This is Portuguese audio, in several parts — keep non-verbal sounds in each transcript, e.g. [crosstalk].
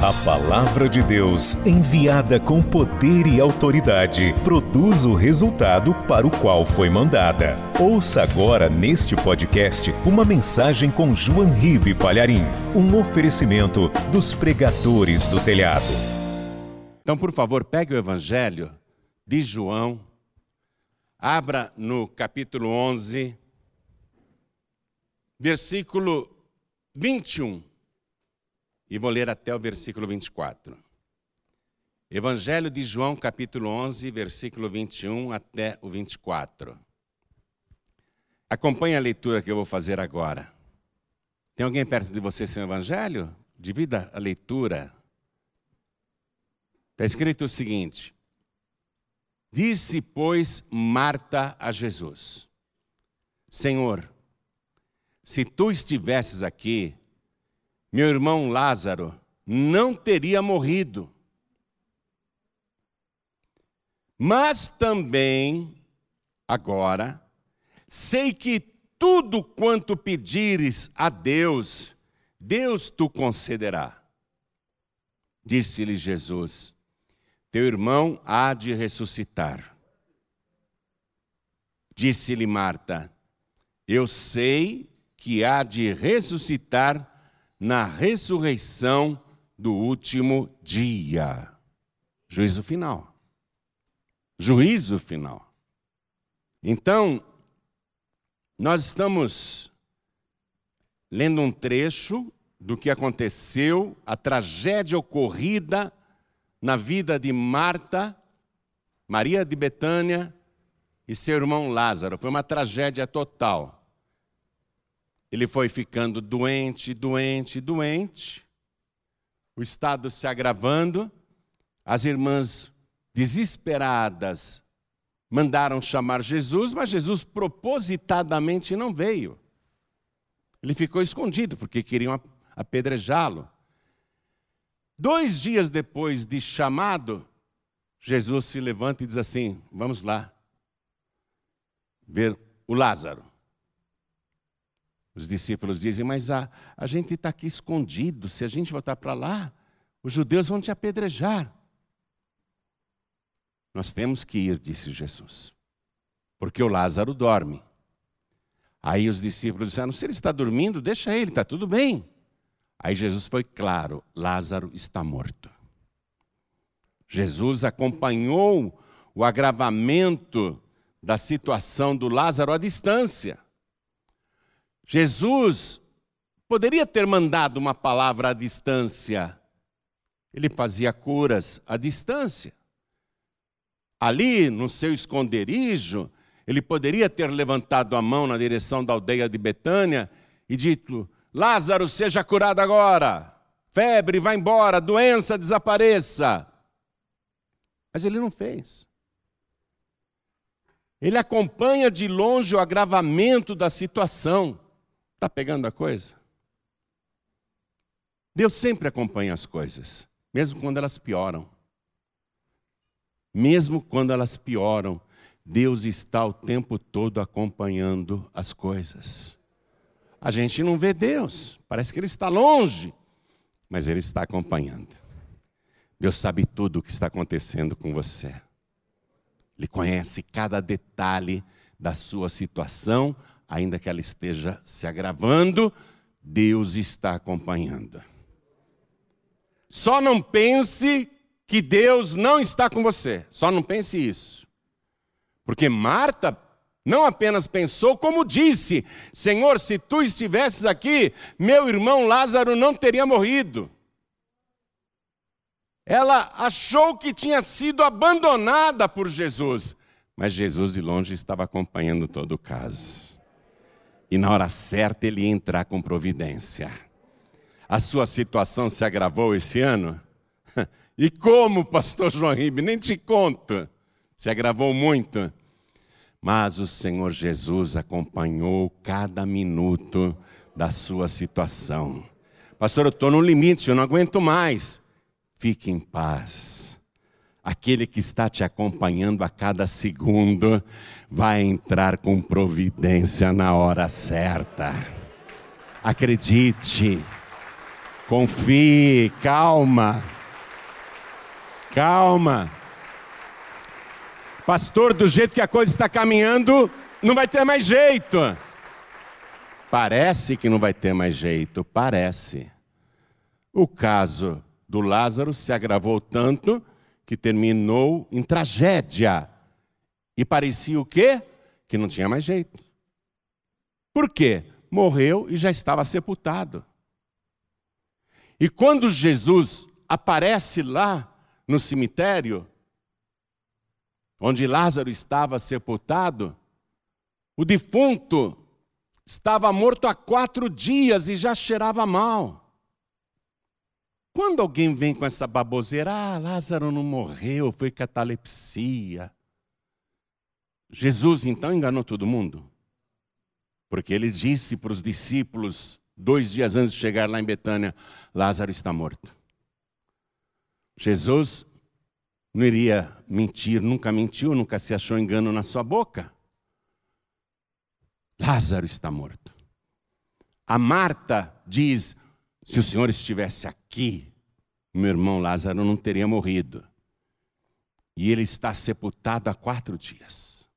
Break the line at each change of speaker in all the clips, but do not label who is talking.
A palavra de Deus, enviada com poder e autoridade, produz o resultado para o qual foi mandada. Ouça agora neste podcast uma mensagem com João Ribe Palharim, um oferecimento dos pregadores do telhado.
Então, por favor, pegue o evangelho de João, abra no capítulo 11, versículo 21. E vou ler até o versículo 24. Evangelho de João, capítulo 11, versículo 21 até o 24. Acompanhe a leitura que eu vou fazer agora. Tem alguém perto de você sem o evangelho? Divida a leitura. Está escrito o seguinte: Disse, pois, Marta a Jesus: Senhor, se tu estivesses aqui, meu irmão Lázaro não teria morrido. Mas também, agora, sei que tudo quanto pedires a Deus, Deus tu concederá. Disse-lhe Jesus: Teu irmão há de ressuscitar. Disse-lhe Marta: Eu sei que há de ressuscitar na ressurreição do último dia. Juízo final. Juízo final. Então, nós estamos lendo um trecho do que aconteceu, a tragédia ocorrida na vida de Marta, Maria de Betânia e seu irmão Lázaro. Foi uma tragédia total. Ele foi ficando doente, doente, doente, o estado se agravando, as irmãs desesperadas mandaram chamar Jesus, mas Jesus propositadamente não veio. Ele ficou escondido porque queriam apedrejá-lo. Dois dias depois de chamado, Jesus se levanta e diz assim: Vamos lá ver o Lázaro. Os discípulos dizem, mas a, a gente está aqui escondido, se a gente voltar para lá, os judeus vão te apedrejar. Nós temos que ir, disse Jesus, porque o Lázaro dorme. Aí os discípulos disseram: se ele está dormindo, deixa ele, está tudo bem. Aí Jesus foi claro: Lázaro está morto. Jesus acompanhou o agravamento da situação do Lázaro à distância. Jesus poderia ter mandado uma palavra à distância. Ele fazia curas à distância. Ali, no seu esconderijo, ele poderia ter levantado a mão na direção da aldeia de Betânia e dito: Lázaro, seja curado agora. Febre, vá embora, doença desapareça. Mas ele não fez. Ele acompanha de longe o agravamento da situação. Está pegando a coisa? Deus sempre acompanha as coisas, mesmo quando elas pioram. Mesmo quando elas pioram, Deus está o tempo todo acompanhando as coisas. A gente não vê Deus, parece que Ele está longe, mas Ele está acompanhando. Deus sabe tudo o que está acontecendo com você. Ele conhece cada detalhe da sua situação, ainda que ela esteja se agravando, Deus está acompanhando. Só não pense que Deus não está com você. Só não pense isso. Porque Marta não apenas pensou, como disse: Senhor, se tu estivesses aqui, meu irmão Lázaro não teria morrido. Ela achou que tinha sido abandonada por Jesus, mas Jesus de longe estava acompanhando todo o caso e na hora certa ele ia entrar com providência. A sua situação se agravou esse ano? [laughs] E como, pastor João Ribe? Nem te conto. Se agravou muito. Mas o Senhor Jesus acompanhou cada minuto da sua situação. Pastor, eu estou no limite, eu não aguento mais. Fique em paz aquele que está te acompanhando a cada segundo vai entrar com providência na hora certa. Acredite, Confie, calma. Calma. Pastor, do jeito que a coisa está caminhando, não vai ter mais jeito. Parece que não vai ter mais jeito, parece. O caso do Lázaro se agravou tanto que terminou em tragédia. E parecia o quê? Que não tinha mais jeito. Por quê? Morreu e já estava sepultado. E quando Jesus aparece lá no cemitério, onde Lázaro estava sepultado, o defunto estava morto há quatro dias e já cheirava mal. Quando alguém vem com essa baboseira, ah, Lázaro não morreu, foi catalepsia. Jesus então enganou todo mundo. Porque ele disse para os discípulos, dois dias antes de chegar lá em Betânia: Lázaro está morto. Jesus não iria mentir, nunca mentiu, nunca se achou engano na sua boca. Lázaro está morto. A Marta diz: se o Senhor estivesse aqui, meu irmão Lázaro não teria morrido. E ele está sepultado há quatro dias.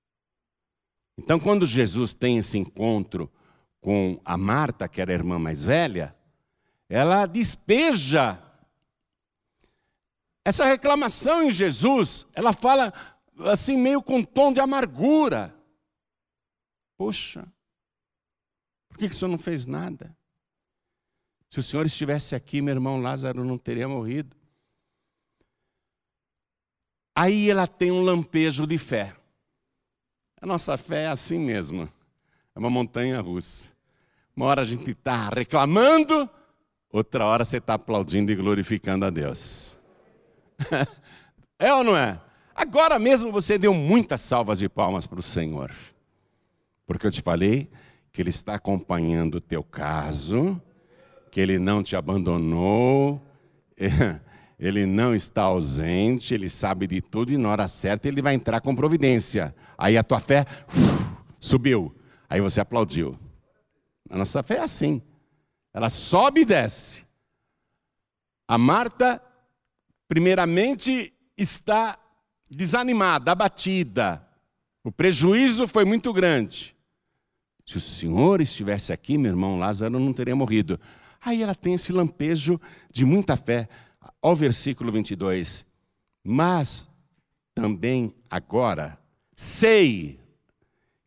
Então, quando Jesus tem esse encontro com a Marta, que era a irmã mais velha, ela despeja essa reclamação em Jesus, ela fala assim, meio com tom de amargura. Poxa, por que, que o senhor não fez nada? Se o senhor estivesse aqui, meu irmão Lázaro não teria morrido. Aí ela tem um lampejo de fé. A nossa fé é assim mesmo. É uma montanha russa. Uma hora a gente está reclamando, outra hora você está aplaudindo e glorificando a Deus. [laughs] é ou não é? Agora mesmo você deu muitas salvas de palmas para o Senhor. Porque eu te falei que Ele está acompanhando o teu caso, que Ele não te abandonou, [laughs] Ele não está ausente, Ele sabe de tudo e na hora certa Ele vai entrar com providência. Aí a tua fé uf, subiu, aí você aplaudiu. A nossa fé é assim, ela sobe e desce. A Marta primeiramente, está desanimada, abatida. O prejuízo foi muito grande. Se o Senhor estivesse aqui, meu irmão Lázaro não teria morrido. Aí ela tem esse lampejo de muita fé. Ao versículo 22. Mas também agora sei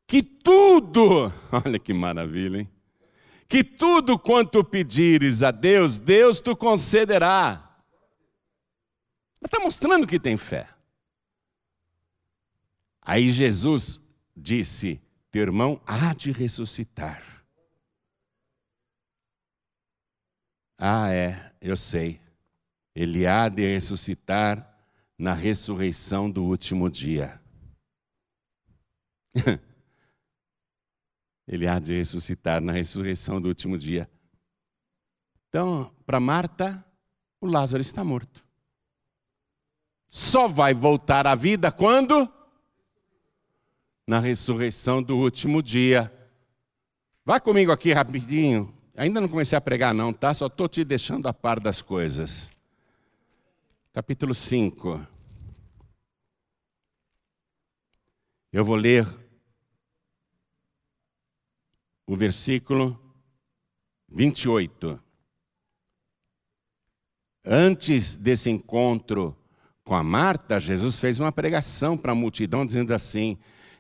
que tudo, [laughs] olha que maravilha, hein? Que tudo quanto pedires a Deus, Deus te concederá. Ela está mostrando que tem fé. Aí Jesus disse: Teu irmão há de ressuscitar. Ah, é, eu sei. Ele há de ressuscitar na ressurreição do último dia. [laughs] Ele há de ressuscitar na ressurreição do último dia. Então, para Marta, o Lázaro está morto só vai voltar à vida quando? Na ressurreição do último dia. Vai comigo aqui rapidinho. Ainda não comecei a pregar, não, tá? Só estou te deixando a par das coisas. Capítulo 5. Eu vou ler o versículo 28. Antes desse encontro com a Marta, Jesus fez uma pregação para a multidão dizendo assim: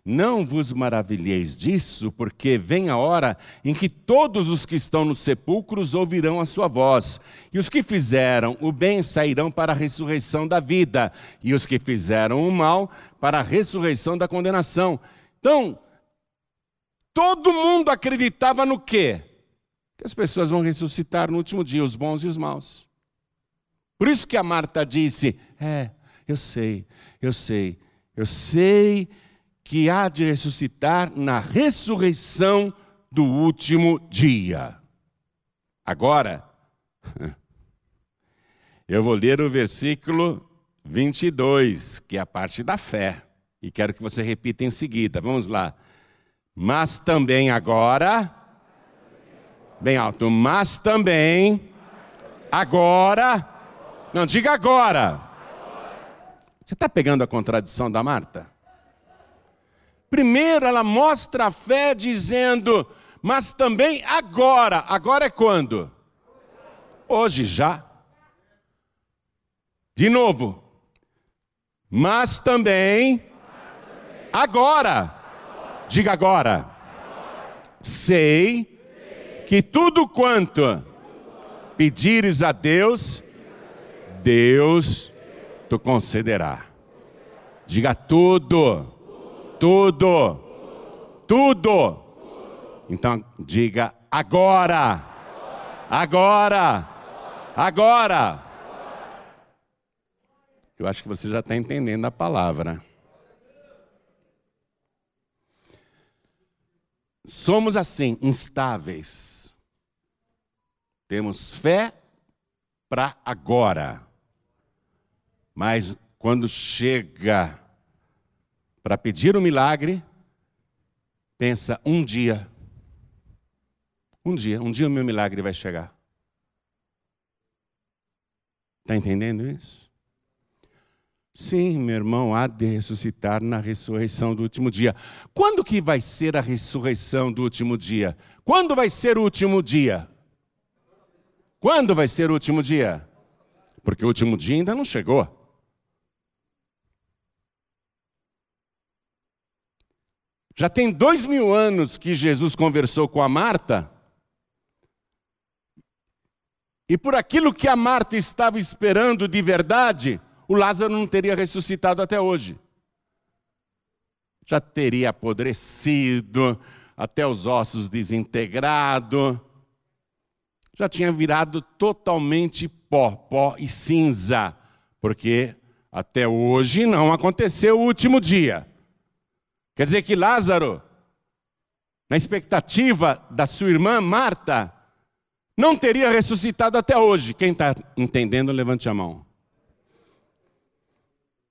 Não vos maravilheis disso, porque vem a hora em que todos os que estão nos sepulcros ouvirão a sua voz, e os que fizeram o bem sairão para a ressurreição da vida, e os que fizeram o mal para a ressurreição da condenação. Então, todo mundo acreditava no quê? Que as pessoas vão ressuscitar no último dia, os bons e os maus. Por isso que a Marta disse: É, eu sei, eu sei, eu sei que há de ressuscitar na ressurreição do último dia. Agora, [laughs] eu vou ler o versículo 22, que é a parte da fé, e quero que você repita em seguida. Vamos lá. Mas também agora, bem alto, mas também Agora. Não, diga agora. Você está pegando a contradição da Marta? Primeiro ela mostra a fé dizendo, mas também agora. Agora é quando? Hoje já. De novo. Mas também agora. Diga agora. Sei que tudo quanto pedires a Deus, Deus te concederá. Diga tudo, tudo, tudo. Então diga agora, agora, agora. Eu acho que você já está entendendo a palavra. Somos assim, instáveis. Temos fé para agora. Mas quando chega para pedir o um milagre, pensa um dia. Um dia, um dia o meu milagre vai chegar. Está entendendo isso? Sim, meu irmão, há de ressuscitar na ressurreição do último dia. Quando que vai ser a ressurreição do último dia? Quando vai ser o último dia? Quando vai ser o último dia? Porque o último dia ainda não chegou. Já tem dois mil anos que Jesus conversou com a Marta. E por aquilo que a Marta estava esperando de verdade, o Lázaro não teria ressuscitado até hoje. Já teria apodrecido, até os ossos desintegrado, já tinha virado totalmente pó, pó e cinza, porque até hoje não aconteceu o último dia. Quer dizer que Lázaro, na expectativa da sua irmã Marta, não teria ressuscitado até hoje. Quem está entendendo, levante a mão.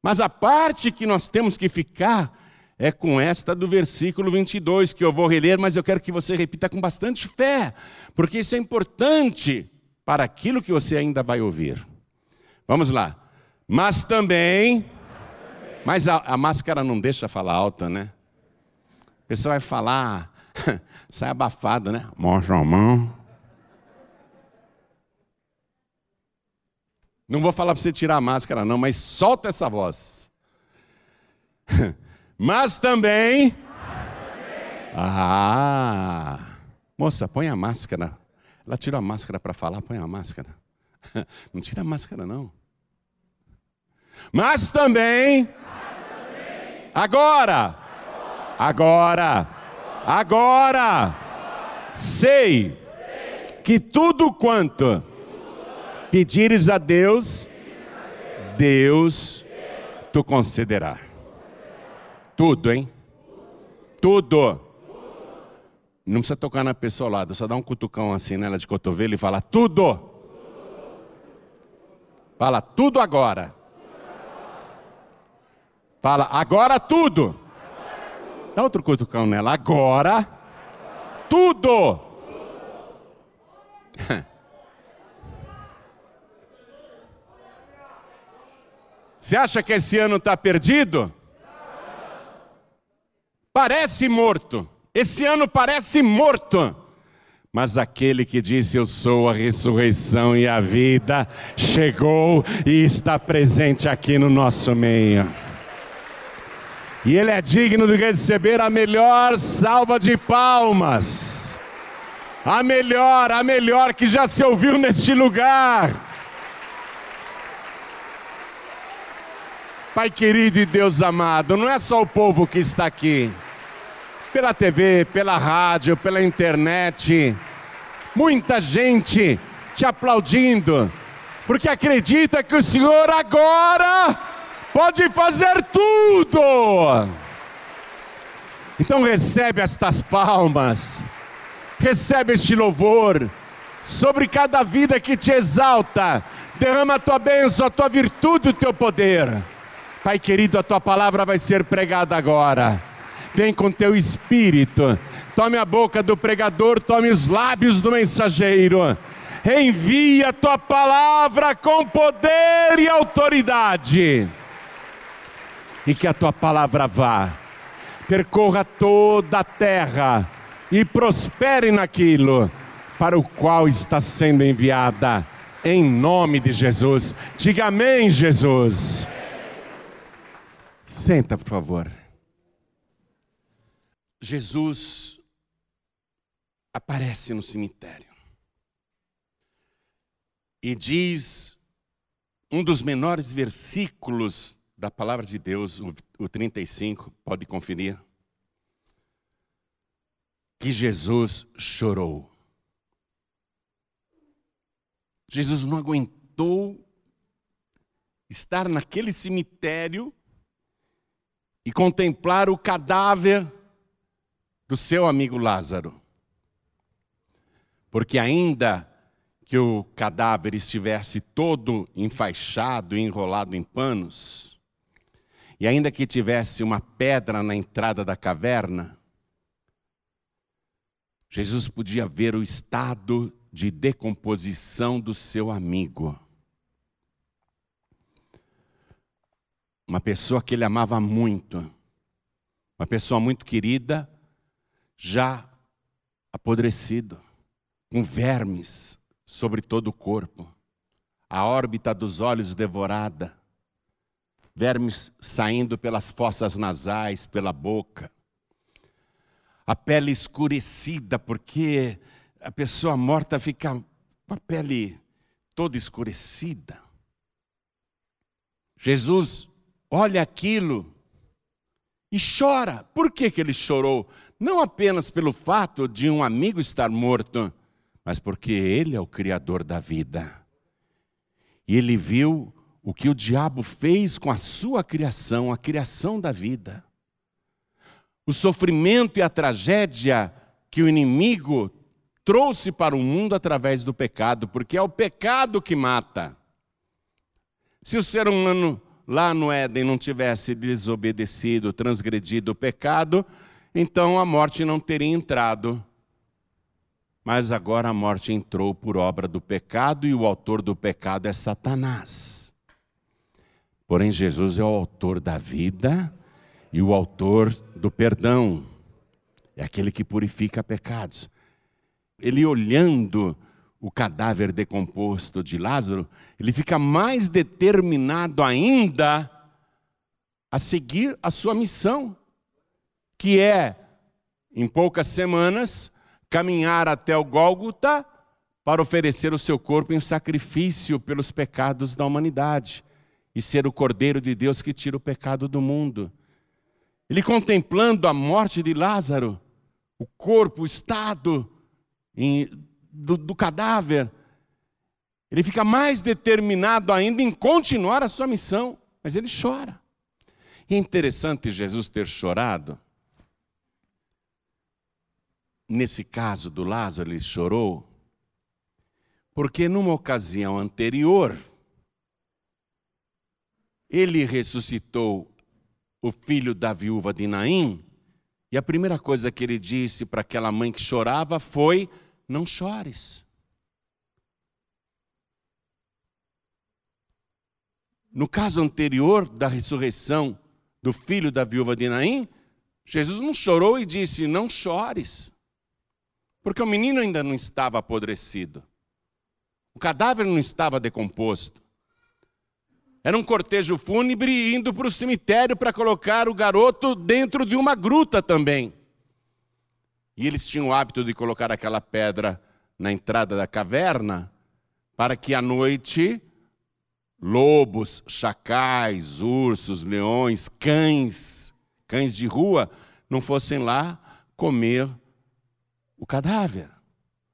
Mas a parte que nós temos que ficar é com esta do versículo 22, que eu vou reler, mas eu quero que você repita com bastante fé, porque isso é importante para aquilo que você ainda vai ouvir. Vamos lá. Mas também. Mas a, a máscara não deixa falar alta, né? A pessoa vai falar, [laughs] sai abafado, né? Mostra a mão. Não vou falar para você tirar a máscara, não, mas solta essa voz. [laughs] mas também. Ah! Moça, põe a máscara. Ela tirou a máscara para falar, põe a máscara. [laughs] Não tira a máscara, não. Mas também. Agora. Agora. Agora. Sei que tudo quanto pedires a Deus, Deus te concederá. Tudo, hein? Tudo. Não precisa tocar na pessoa ao lado, só dá um cutucão assim nela de cotovelo e fala tudo. Fala tudo agora. Fala agora tudo. Dá outro cutucão nela. Agora tudo. [laughs] Você acha que esse ano está perdido? Parece morto. Esse ano parece morto. Mas aquele que disse: Eu sou a ressurreição e a vida, chegou e está presente aqui no nosso meio. E ele é digno de receber a melhor salva de palmas. A melhor, a melhor que já se ouviu neste lugar. Pai querido e Deus amado, não é só o povo que está aqui, pela TV, pela rádio, pela internet, muita gente te aplaudindo, porque acredita que o Senhor agora pode fazer tudo. Então recebe estas palmas, recebe este louvor sobre cada vida que te exalta, derrama a tua bênção, a tua virtude, o teu poder. Pai querido, a tua palavra vai ser pregada agora. Vem com teu espírito. Tome a boca do pregador, tome os lábios do mensageiro. envia a tua palavra com poder e autoridade. E que a tua palavra vá, percorra toda a terra e prospere naquilo para o qual está sendo enviada, em nome de Jesus. Diga amém, Jesus. Senta, por favor. Jesus aparece no cemitério e diz um dos menores versículos da palavra de Deus, o, o 35, pode conferir, que Jesus chorou. Jesus não aguentou estar naquele cemitério e contemplar o cadáver do seu amigo Lázaro. Porque ainda que o cadáver estivesse todo enfaixado e enrolado em panos, e ainda que tivesse uma pedra na entrada da caverna, Jesus podia ver o estado de decomposição do seu amigo. Uma pessoa que ele amava muito, uma pessoa muito querida, já apodrecido, com vermes sobre todo o corpo, a órbita dos olhos devorada, vermes saindo pelas fossas nasais, pela boca, a pele escurecida, porque a pessoa morta fica com a pele toda escurecida. Jesus olha aquilo e chora. Por que, que ele chorou? Não apenas pelo fato de um amigo estar morto, mas porque ele é o Criador da vida. E ele viu o que o diabo fez com a sua criação, a criação da vida. O sofrimento e a tragédia que o inimigo trouxe para o mundo através do pecado, porque é o pecado que mata. Se o ser humano lá no Éden não tivesse desobedecido, transgredido o pecado, então a morte não teria entrado. Mas agora a morte entrou por obra do pecado e o autor do pecado é Satanás. Porém, Jesus é o autor da vida e o autor do perdão. É aquele que purifica pecados. Ele olhando o cadáver decomposto de Lázaro, ele fica mais determinado ainda a seguir a sua missão que é, em poucas semanas, caminhar até o Gólgota para oferecer o seu corpo em sacrifício pelos pecados da humanidade e ser o Cordeiro de Deus que tira o pecado do mundo. Ele contemplando a morte de Lázaro, o corpo, o estado em, do, do cadáver, ele fica mais determinado ainda em continuar a sua missão, mas ele chora. E é interessante Jesus ter chorado, nesse caso do Lázaro, ele chorou, porque numa ocasião anterior, ele ressuscitou o filho da viúva de Naim, e a primeira coisa que ele disse para aquela mãe que chorava foi: Não chores. No caso anterior da ressurreição do filho da viúva de Naim, Jesus não chorou e disse: Não chores. Porque o menino ainda não estava apodrecido. O cadáver não estava decomposto. Era um cortejo fúnebre indo para o cemitério para colocar o garoto dentro de uma gruta também. E eles tinham o hábito de colocar aquela pedra na entrada da caverna para que à noite lobos, chacais, ursos, leões, cães, cães de rua não fossem lá comer o cadáver.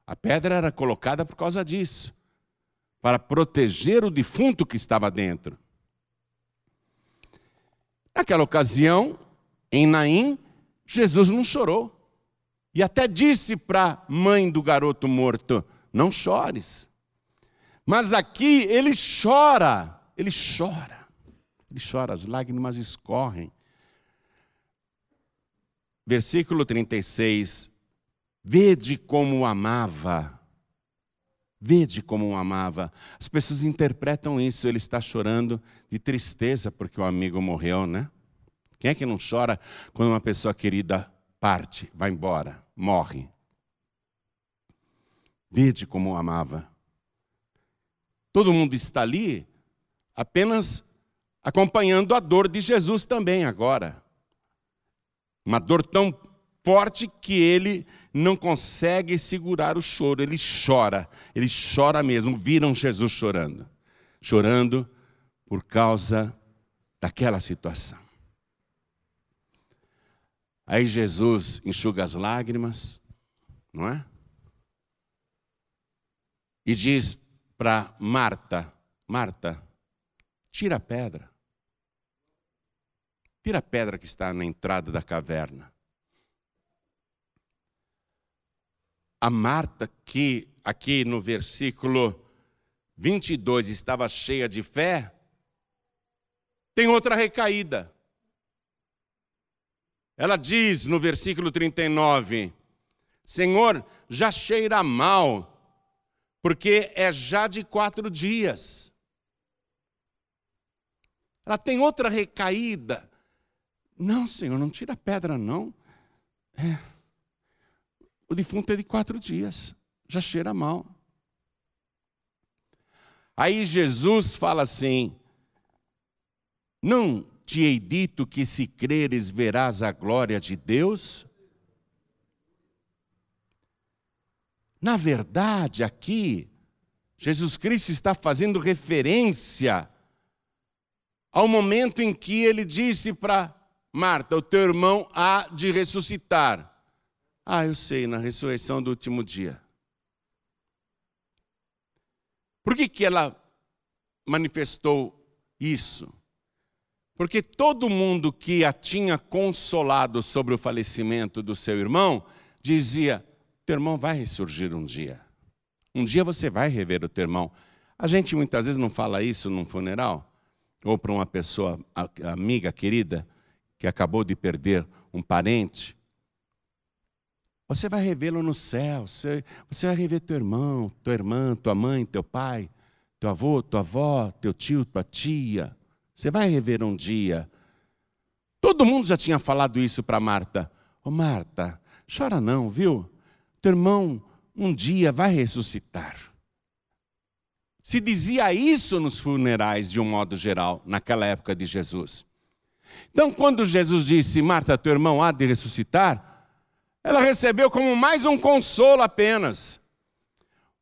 A pedra era colocada por causa disso, para proteger o defunto que estava dentro. Naquela ocasião, em Naim, Jesus não chorou. E até disse para a mãe do garoto morto: Não chores. Mas aqui ele chora, ele chora, ele chora, as lágrimas escorrem. Versículo 36 Vede como amava Vede como o amava. As pessoas interpretam isso, ele está chorando de tristeza porque o amigo morreu, né? Quem é que não chora quando uma pessoa querida parte, vai embora, morre? Vede como o amava. Todo mundo está ali apenas acompanhando a dor de Jesus também agora. Uma dor tão forte que ele não consegue segurar o choro, ele chora, ele chora mesmo. Viram Jesus chorando, chorando por causa daquela situação. Aí Jesus enxuga as lágrimas, não é? E diz para Marta: Marta, tira a pedra. Tira a pedra que está na entrada da caverna. A Marta, que aqui no versículo 22 estava cheia de fé, tem outra recaída. Ela diz no versículo 39: Senhor, já cheira mal, porque é já de quatro dias. Ela tem outra recaída. Não, Senhor, não tira pedra, não. É. O defunto é de quatro dias, já cheira mal. Aí Jesus fala assim: Não te hei dito que se creres verás a glória de Deus? Na verdade, aqui, Jesus Cristo está fazendo referência ao momento em que ele disse para Marta: O teu irmão há de ressuscitar. Ah, eu sei, na ressurreição do último dia. Por que, que ela manifestou isso? Porque todo mundo que a tinha consolado sobre o falecimento do seu irmão dizia: teu irmão vai ressurgir um dia. Um dia você vai rever o teu irmão. A gente muitas vezes não fala isso num funeral, ou para uma pessoa amiga, querida, que acabou de perder um parente. Você vai revê-lo no céu, você, você vai rever teu irmão, tua irmã, tua mãe, teu pai, teu avô, tua avó, teu tio, tua tia. Você vai rever um dia. Todo mundo já tinha falado isso para Marta. Ô oh, Marta, chora não, viu? Teu irmão um dia vai ressuscitar. Se dizia isso nos funerais de um modo geral, naquela época de Jesus. Então, quando Jesus disse, Marta, teu irmão há de ressuscitar, ela recebeu como mais um consolo apenas.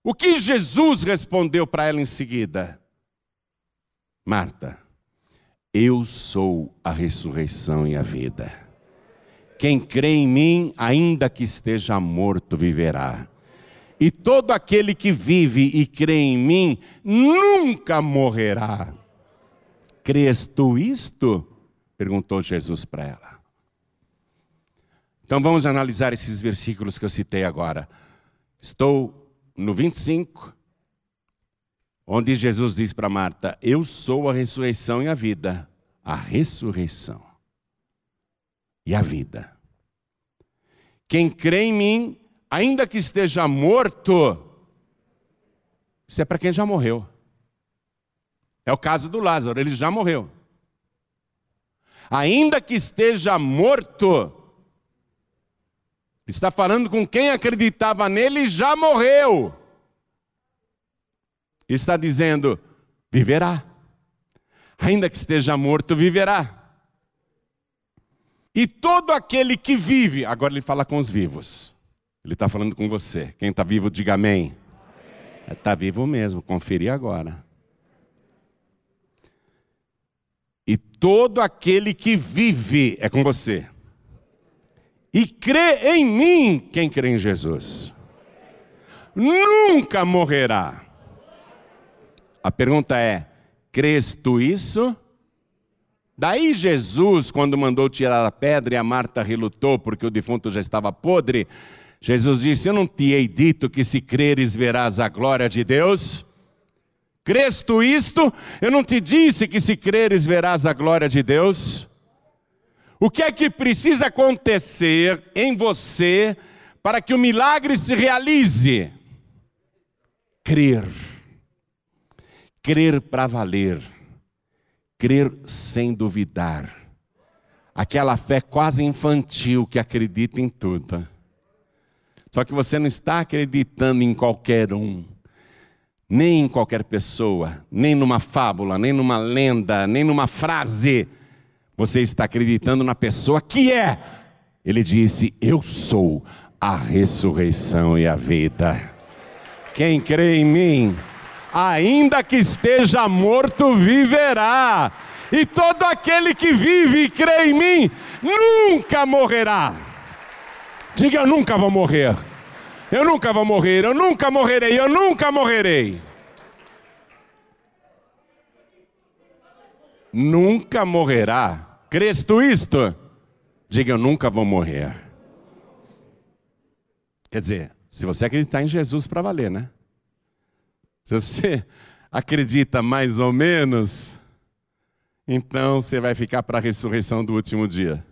O que Jesus respondeu para ela em seguida? Marta, eu sou a ressurreição e a vida. Quem crê em mim, ainda que esteja morto, viverá. E todo aquele que vive e crê em mim, nunca morrerá. Crês tu isto? perguntou Jesus para ela. Então vamos analisar esses versículos que eu citei agora. Estou no 25, onde Jesus diz para Marta: Eu sou a ressurreição e a vida. A ressurreição e a vida. Quem crê em mim, ainda que esteja morto, isso é para quem já morreu. É o caso do Lázaro, ele já morreu. Ainda que esteja morto, Está falando com quem acreditava nele e já morreu. Está dizendo: viverá. Ainda que esteja morto, viverá. E todo aquele que vive, agora ele fala com os vivos. Ele está falando com você. Quem está vivo, diga amém. Está vivo mesmo, conferi agora. E todo aquele que vive, é com você e crê em mim quem crê em Jesus. Nunca morrerá. A pergunta é: crês tu isso? Daí Jesus, quando mandou tirar a pedra e a Marta relutou porque o defunto já estava podre, Jesus disse: Eu não te hei dito que se creres verás a glória de Deus? Crês isto? Eu não te disse que se creres verás a glória de Deus? O que é que precisa acontecer em você para que o milagre se realize? crer. Crer para valer. Crer sem duvidar. Aquela fé quase infantil que acredita em tudo. Só que você não está acreditando em qualquer um, nem em qualquer pessoa, nem numa fábula, nem numa lenda, nem numa frase. Você está acreditando na pessoa que é. Ele disse: Eu sou a ressurreição e a vida. Quem crê em mim, ainda que esteja morto, viverá. E todo aquele que vive e crê em mim, nunca morrerá. Diga, eu nunca vou morrer. Eu nunca vou morrer, eu nunca morrerei, eu nunca morrerei. Nunca morrerá. Crês tu isto? Diga, eu nunca vou morrer. Quer dizer, se você acreditar em Jesus para valer, né? Se você [laughs] acredita mais ou menos, então você vai ficar para a ressurreição do último dia.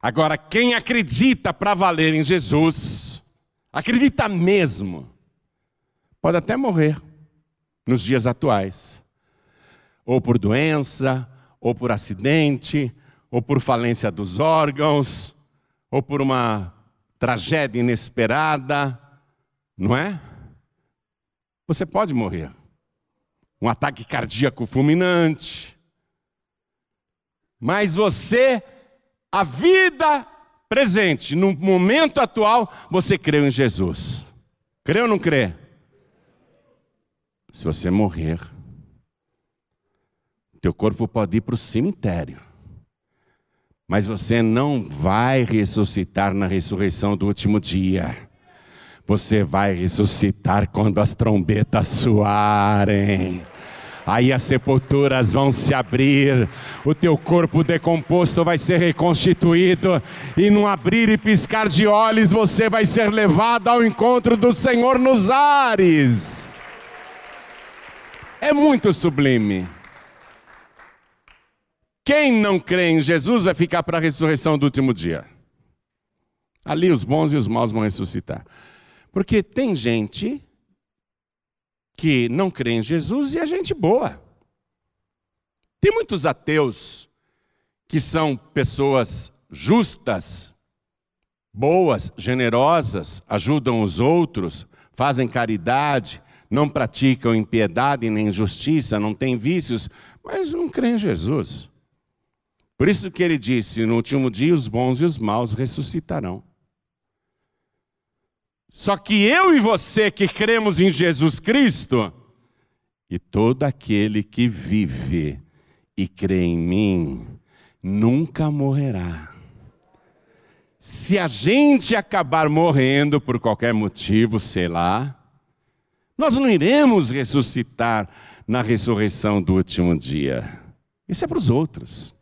Agora, quem acredita para valer em Jesus, acredita mesmo, pode até morrer nos dias atuais, ou por doença, ou por acidente, ou por falência dos órgãos, ou por uma tragédia inesperada, não é? Você pode morrer. Um ataque cardíaco fulminante. Mas você, a vida presente, no momento atual, você creu em Jesus. Crê ou não crê? Se você morrer, teu corpo pode ir para o cemitério. Mas você não vai ressuscitar na ressurreição do último dia. Você vai ressuscitar quando as trombetas soarem. Aí as sepulturas vão se abrir, o teu corpo decomposto vai ser reconstituído, e num abrir e piscar de olhos você vai ser levado ao encontro do Senhor nos ares. É muito sublime. Quem não crê em Jesus vai ficar para a ressurreição do último dia. Ali os bons e os maus vão ressuscitar. Porque tem gente que não crê em Jesus e é gente boa. Tem muitos ateus que são pessoas justas, boas, generosas, ajudam os outros, fazem caridade, não praticam impiedade nem injustiça, não têm vícios, mas não creem em Jesus. Por isso que ele disse: no último dia os bons e os maus ressuscitarão. Só que eu e você que cremos em Jesus Cristo, e todo aquele que vive e crê em mim, nunca morrerá. Se a gente acabar morrendo por qualquer motivo, sei lá, nós não iremos ressuscitar na ressurreição do último dia. Isso é para os outros.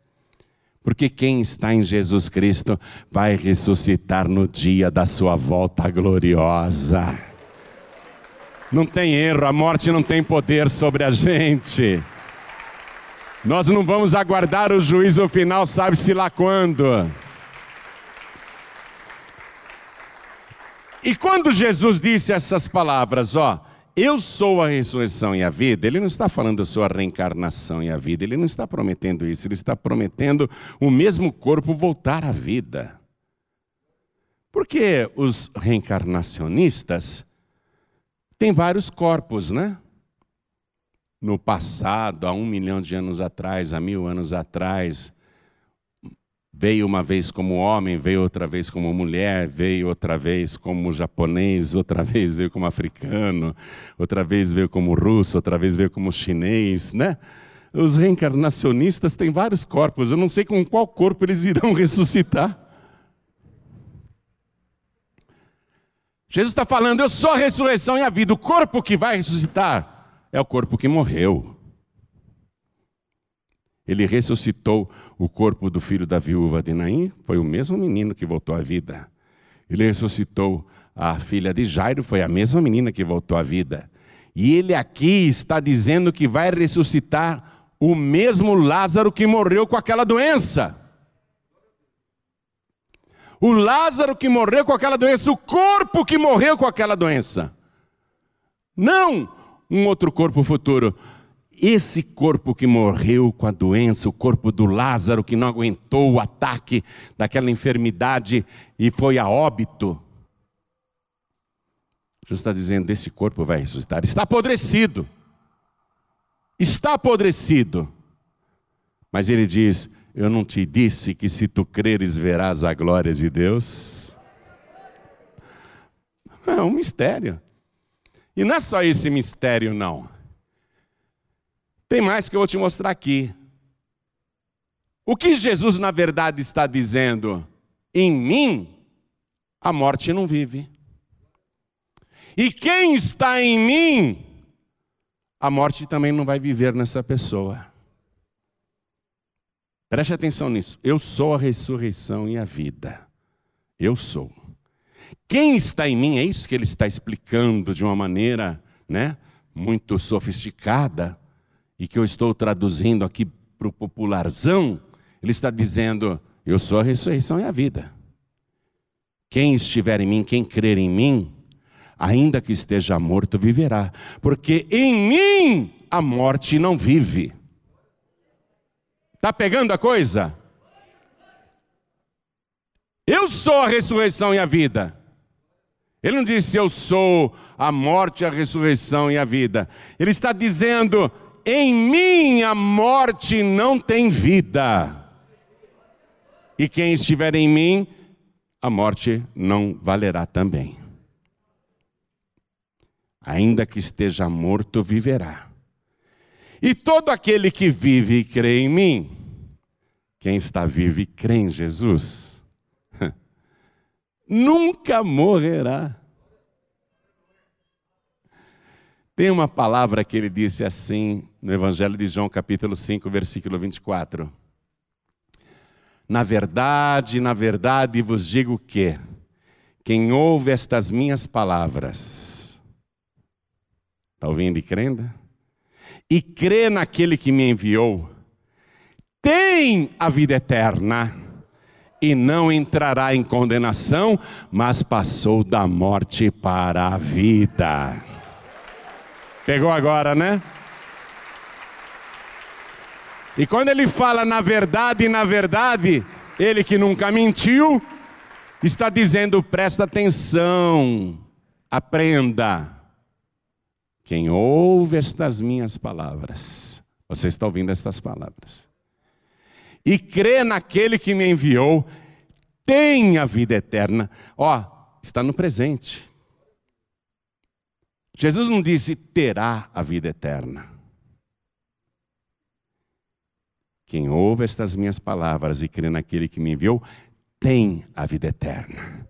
Porque quem está em Jesus Cristo vai ressuscitar no dia da sua volta gloriosa. Não tem erro, a morte não tem poder sobre a gente. Nós não vamos aguardar o juízo final, sabe-se lá quando. E quando Jesus disse essas palavras, ó, eu sou a ressurreição e a vida, ele não está falando eu sou a reencarnação e a vida, ele não está prometendo isso, ele está prometendo o mesmo corpo voltar à vida. Porque os reencarnacionistas têm vários corpos, né? No passado, há um milhão de anos atrás, há mil anos atrás, Veio uma vez como homem, veio outra vez como mulher, veio outra vez como japonês, outra [laughs] vez veio como africano, outra vez veio como russo, outra vez veio como chinês, né? Os reencarnacionistas têm vários corpos, eu não sei com qual corpo eles irão [laughs] ressuscitar. Jesus está falando, eu sou a ressurreição e a vida, o corpo que vai ressuscitar é o corpo que morreu. Ele ressuscitou o corpo do filho da viúva de Naim, foi o mesmo menino que voltou à vida. Ele ressuscitou a filha de Jairo, foi a mesma menina que voltou à vida. E ele aqui está dizendo que vai ressuscitar o mesmo Lázaro que morreu com aquela doença. O Lázaro que morreu com aquela doença, o corpo que morreu com aquela doença. Não um outro corpo futuro. Esse corpo que morreu com a doença, o corpo do Lázaro que não aguentou o ataque daquela enfermidade e foi a óbito. Jesus está dizendo: esse corpo vai ressuscitar. Está apodrecido. Está apodrecido. Mas ele diz: Eu não te disse que se tu creres verás a glória de Deus? É um mistério. E não é só esse mistério, não. Tem mais que eu vou te mostrar aqui. O que Jesus, na verdade, está dizendo? Em mim, a morte não vive. E quem está em mim, a morte também não vai viver nessa pessoa. Preste atenção nisso. Eu sou a ressurreição e a vida. Eu sou. Quem está em mim, é isso que ele está explicando de uma maneira, né, muito sofisticada e que eu estou traduzindo aqui para o popularzão. Ele está dizendo: Eu sou a ressurreição e a vida. Quem estiver em mim, quem crer em mim, ainda que esteja morto, viverá, porque em mim a morte não vive. Está pegando a coisa? Eu sou a ressurreição e a vida. Ele não disse eu sou a morte, a ressurreição e a vida. Ele está dizendo em mim a morte não tem vida. E quem estiver em mim, a morte não valerá também. Ainda que esteja morto, viverá. E todo aquele que vive e crê em mim, quem está vivo e crê em Jesus, [laughs] nunca morrerá. Tem uma palavra que ele disse assim no Evangelho de João, capítulo 5, versículo 24. Na verdade, na verdade vos digo que quem ouve estas minhas palavras, está ouvindo e crendo? E crê naquele que me enviou, tem a vida eterna e não entrará em condenação, mas passou da morte para a vida. Pegou agora, né? E quando ele fala na verdade, na verdade, ele que nunca mentiu, está dizendo: presta atenção, aprenda. Quem ouve estas minhas palavras, você está ouvindo estas palavras, e crê naquele que me enviou, tem a vida eterna. Ó, está no presente. Jesus não disse terá a vida eterna. Quem ouve estas minhas palavras e crê naquele que me enviou, tem a vida eterna.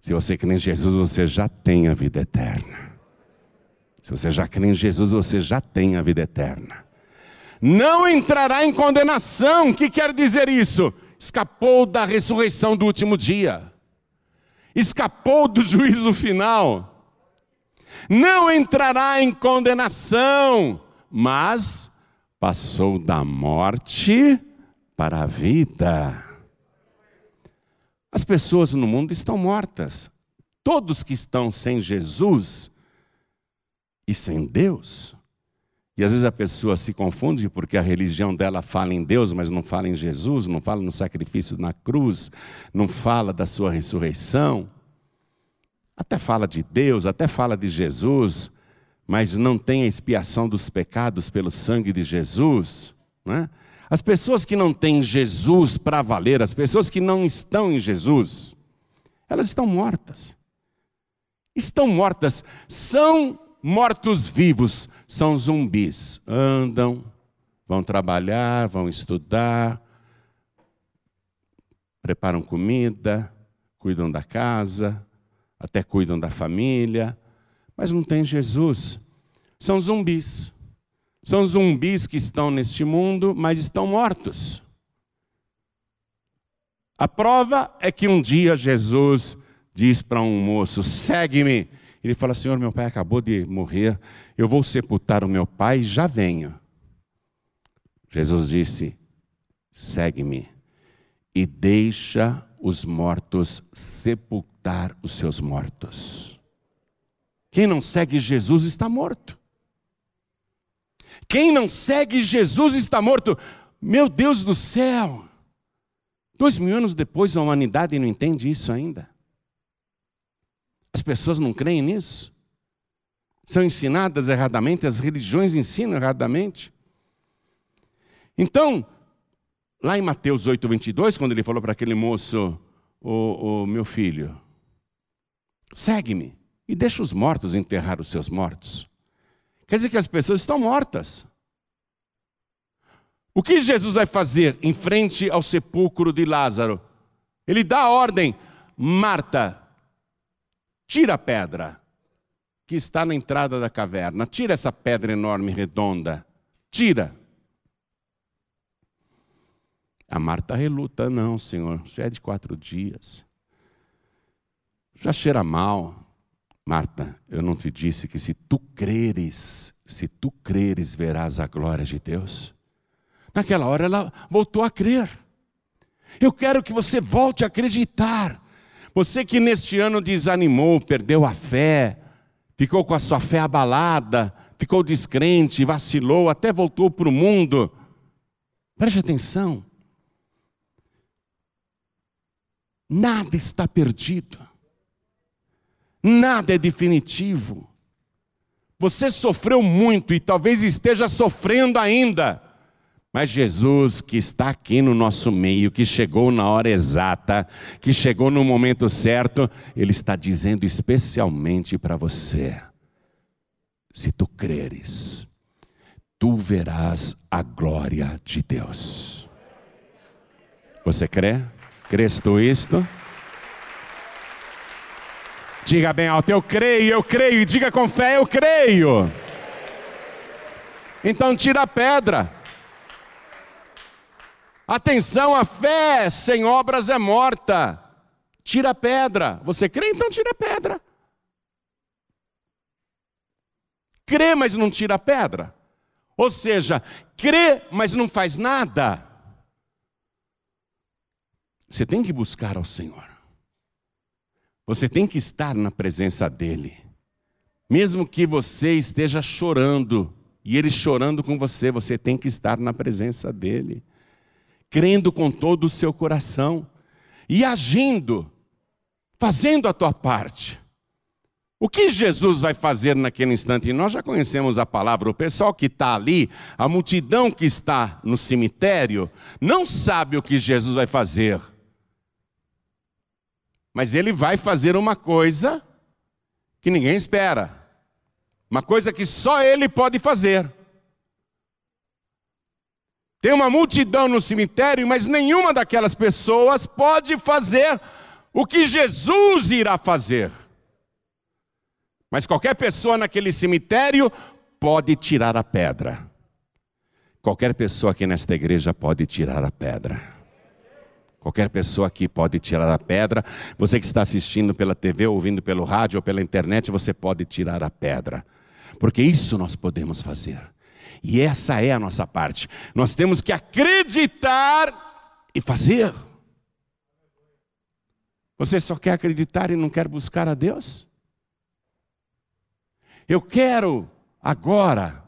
Se você crê em Jesus, você já tem a vida eterna. Se você já crê em Jesus, você já tem a vida eterna não entrará em condenação. O que quer dizer isso? Escapou da ressurreição do último dia, escapou do [laughs] juízo final, não entrará em condenação, mas passou da morte para a vida. As pessoas no mundo estão mortas. Todos que estão sem Jesus e sem Deus e às vezes a pessoa se confunde porque a religião dela fala em Deus, mas não fala em Jesus, não fala no sacrifício na cruz, não fala da sua ressurreição. Até fala de Deus, até fala de Jesus, mas não tem a expiação dos pecados pelo sangue de Jesus. Né? As pessoas que não têm Jesus para valer, as pessoas que não estão em Jesus, elas estão mortas. Estão mortas, são mortos-vivos são zumbis. Andam, vão trabalhar, vão estudar, preparam comida, cuidam da casa, até cuidam da família, mas não tem Jesus. São zumbis. São zumbis que estão neste mundo, mas estão mortos. A prova é que um dia Jesus diz para um moço: segue-me. Ele fala: Senhor, meu pai acabou de morrer, eu vou sepultar o meu pai, já venho. Jesus disse: segue-me e deixa os mortos sepultar os seus mortos. Quem não segue Jesus está morto. Quem não segue Jesus está morto. Meu Deus do céu! Dois mil anos depois, a humanidade não entende isso ainda. As pessoas não creem nisso. São ensinadas erradamente, as religiões ensinam erradamente. Então, lá em Mateus 8, 22, quando ele falou para aquele moço, o, o meu filho, segue-me e deixa os mortos enterrar os seus mortos. Quer dizer que as pessoas estão mortas. O que Jesus vai fazer em frente ao sepulcro de Lázaro? Ele dá a ordem: Marta, tira a pedra que está na entrada da caverna, tira essa pedra enorme redonda, tira. A Marta reluta, não, Senhor, já é de quatro dias, já cheira mal. Marta, eu não te disse que se tu creres, se tu creres, verás a glória de Deus? Naquela hora ela voltou a crer. Eu quero que você volte a acreditar. Você que neste ano desanimou, perdeu a fé, ficou com a sua fé abalada, ficou descrente, vacilou, até voltou para o mundo. Preste atenção. Nada está perdido. Nada é definitivo. Você sofreu muito e talvez esteja sofrendo ainda. Mas Jesus, que está aqui no nosso meio, que chegou na hora exata, que chegou no momento certo, Ele está dizendo especialmente para você: se tu creres, tu verás a glória de Deus. Você crê? Crês tu isto? Diga bem alto, eu creio, eu creio, e diga com fé, eu creio. Então tira a pedra. Atenção, a fé sem obras é morta. Tira a pedra. Você crê? Então tira a pedra. Crê, mas não tira a pedra. Ou seja, crê, mas não faz nada. Você tem que buscar ao Senhor. Você tem que estar na presença dEle. Mesmo que você esteja chorando, e Ele chorando com você, você tem que estar na presença dEle crendo com todo o seu coração e agindo, fazendo a tua parte. O que Jesus vai fazer naquele instante? E nós já conhecemos a palavra, o pessoal que está ali, a multidão que está no cemitério, não sabe o que Jesus vai fazer. Mas ele vai fazer uma coisa que ninguém espera, uma coisa que só ele pode fazer. Tem uma multidão no cemitério, mas nenhuma daquelas pessoas pode fazer o que Jesus irá fazer. Mas qualquer pessoa naquele cemitério pode tirar a pedra. Qualquer pessoa aqui nesta igreja pode tirar a pedra. Qualquer pessoa aqui pode tirar a pedra. Você que está assistindo pela TV, ouvindo pelo rádio ou pela internet, você pode tirar a pedra. Porque isso nós podemos fazer. E essa é a nossa parte. Nós temos que acreditar e fazer. Você só quer acreditar e não quer buscar a Deus? Eu quero agora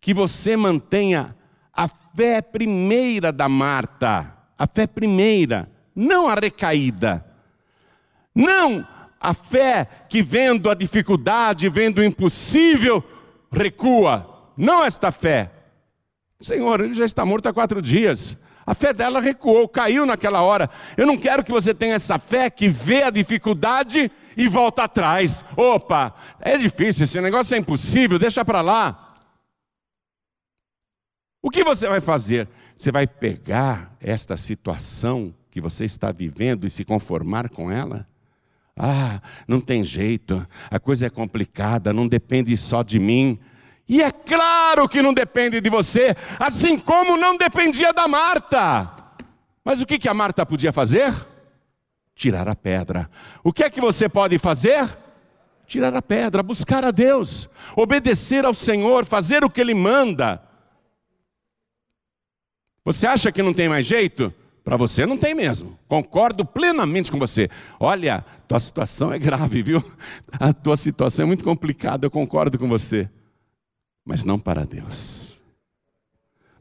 que você mantenha a fé primeira da Marta, a fé primeira, não a recaída. Não a fé que vendo a dificuldade, vendo o impossível, recua não esta fé. Senhor, ele já está morto há quatro dias. A fé dela recuou, caiu naquela hora. Eu não quero que você tenha essa fé que vê a dificuldade e volta atrás. Opa, é difícil, esse negócio é impossível, deixa para lá. O que você vai fazer? Você vai pegar esta situação que você está vivendo e se conformar com ela? Ah, não tem jeito, a coisa é complicada, não depende só de mim. E é claro que não depende de você, assim como não dependia da Marta. Mas o que, que a Marta podia fazer? Tirar a pedra. O que é que você pode fazer? Tirar a pedra, buscar a Deus, obedecer ao Senhor, fazer o que Ele manda. Você acha que não tem mais jeito? Para você não tem mesmo. Concordo plenamente com você. Olha, tua situação é grave, viu? A tua situação é muito complicada, eu concordo com você. Mas não para Deus.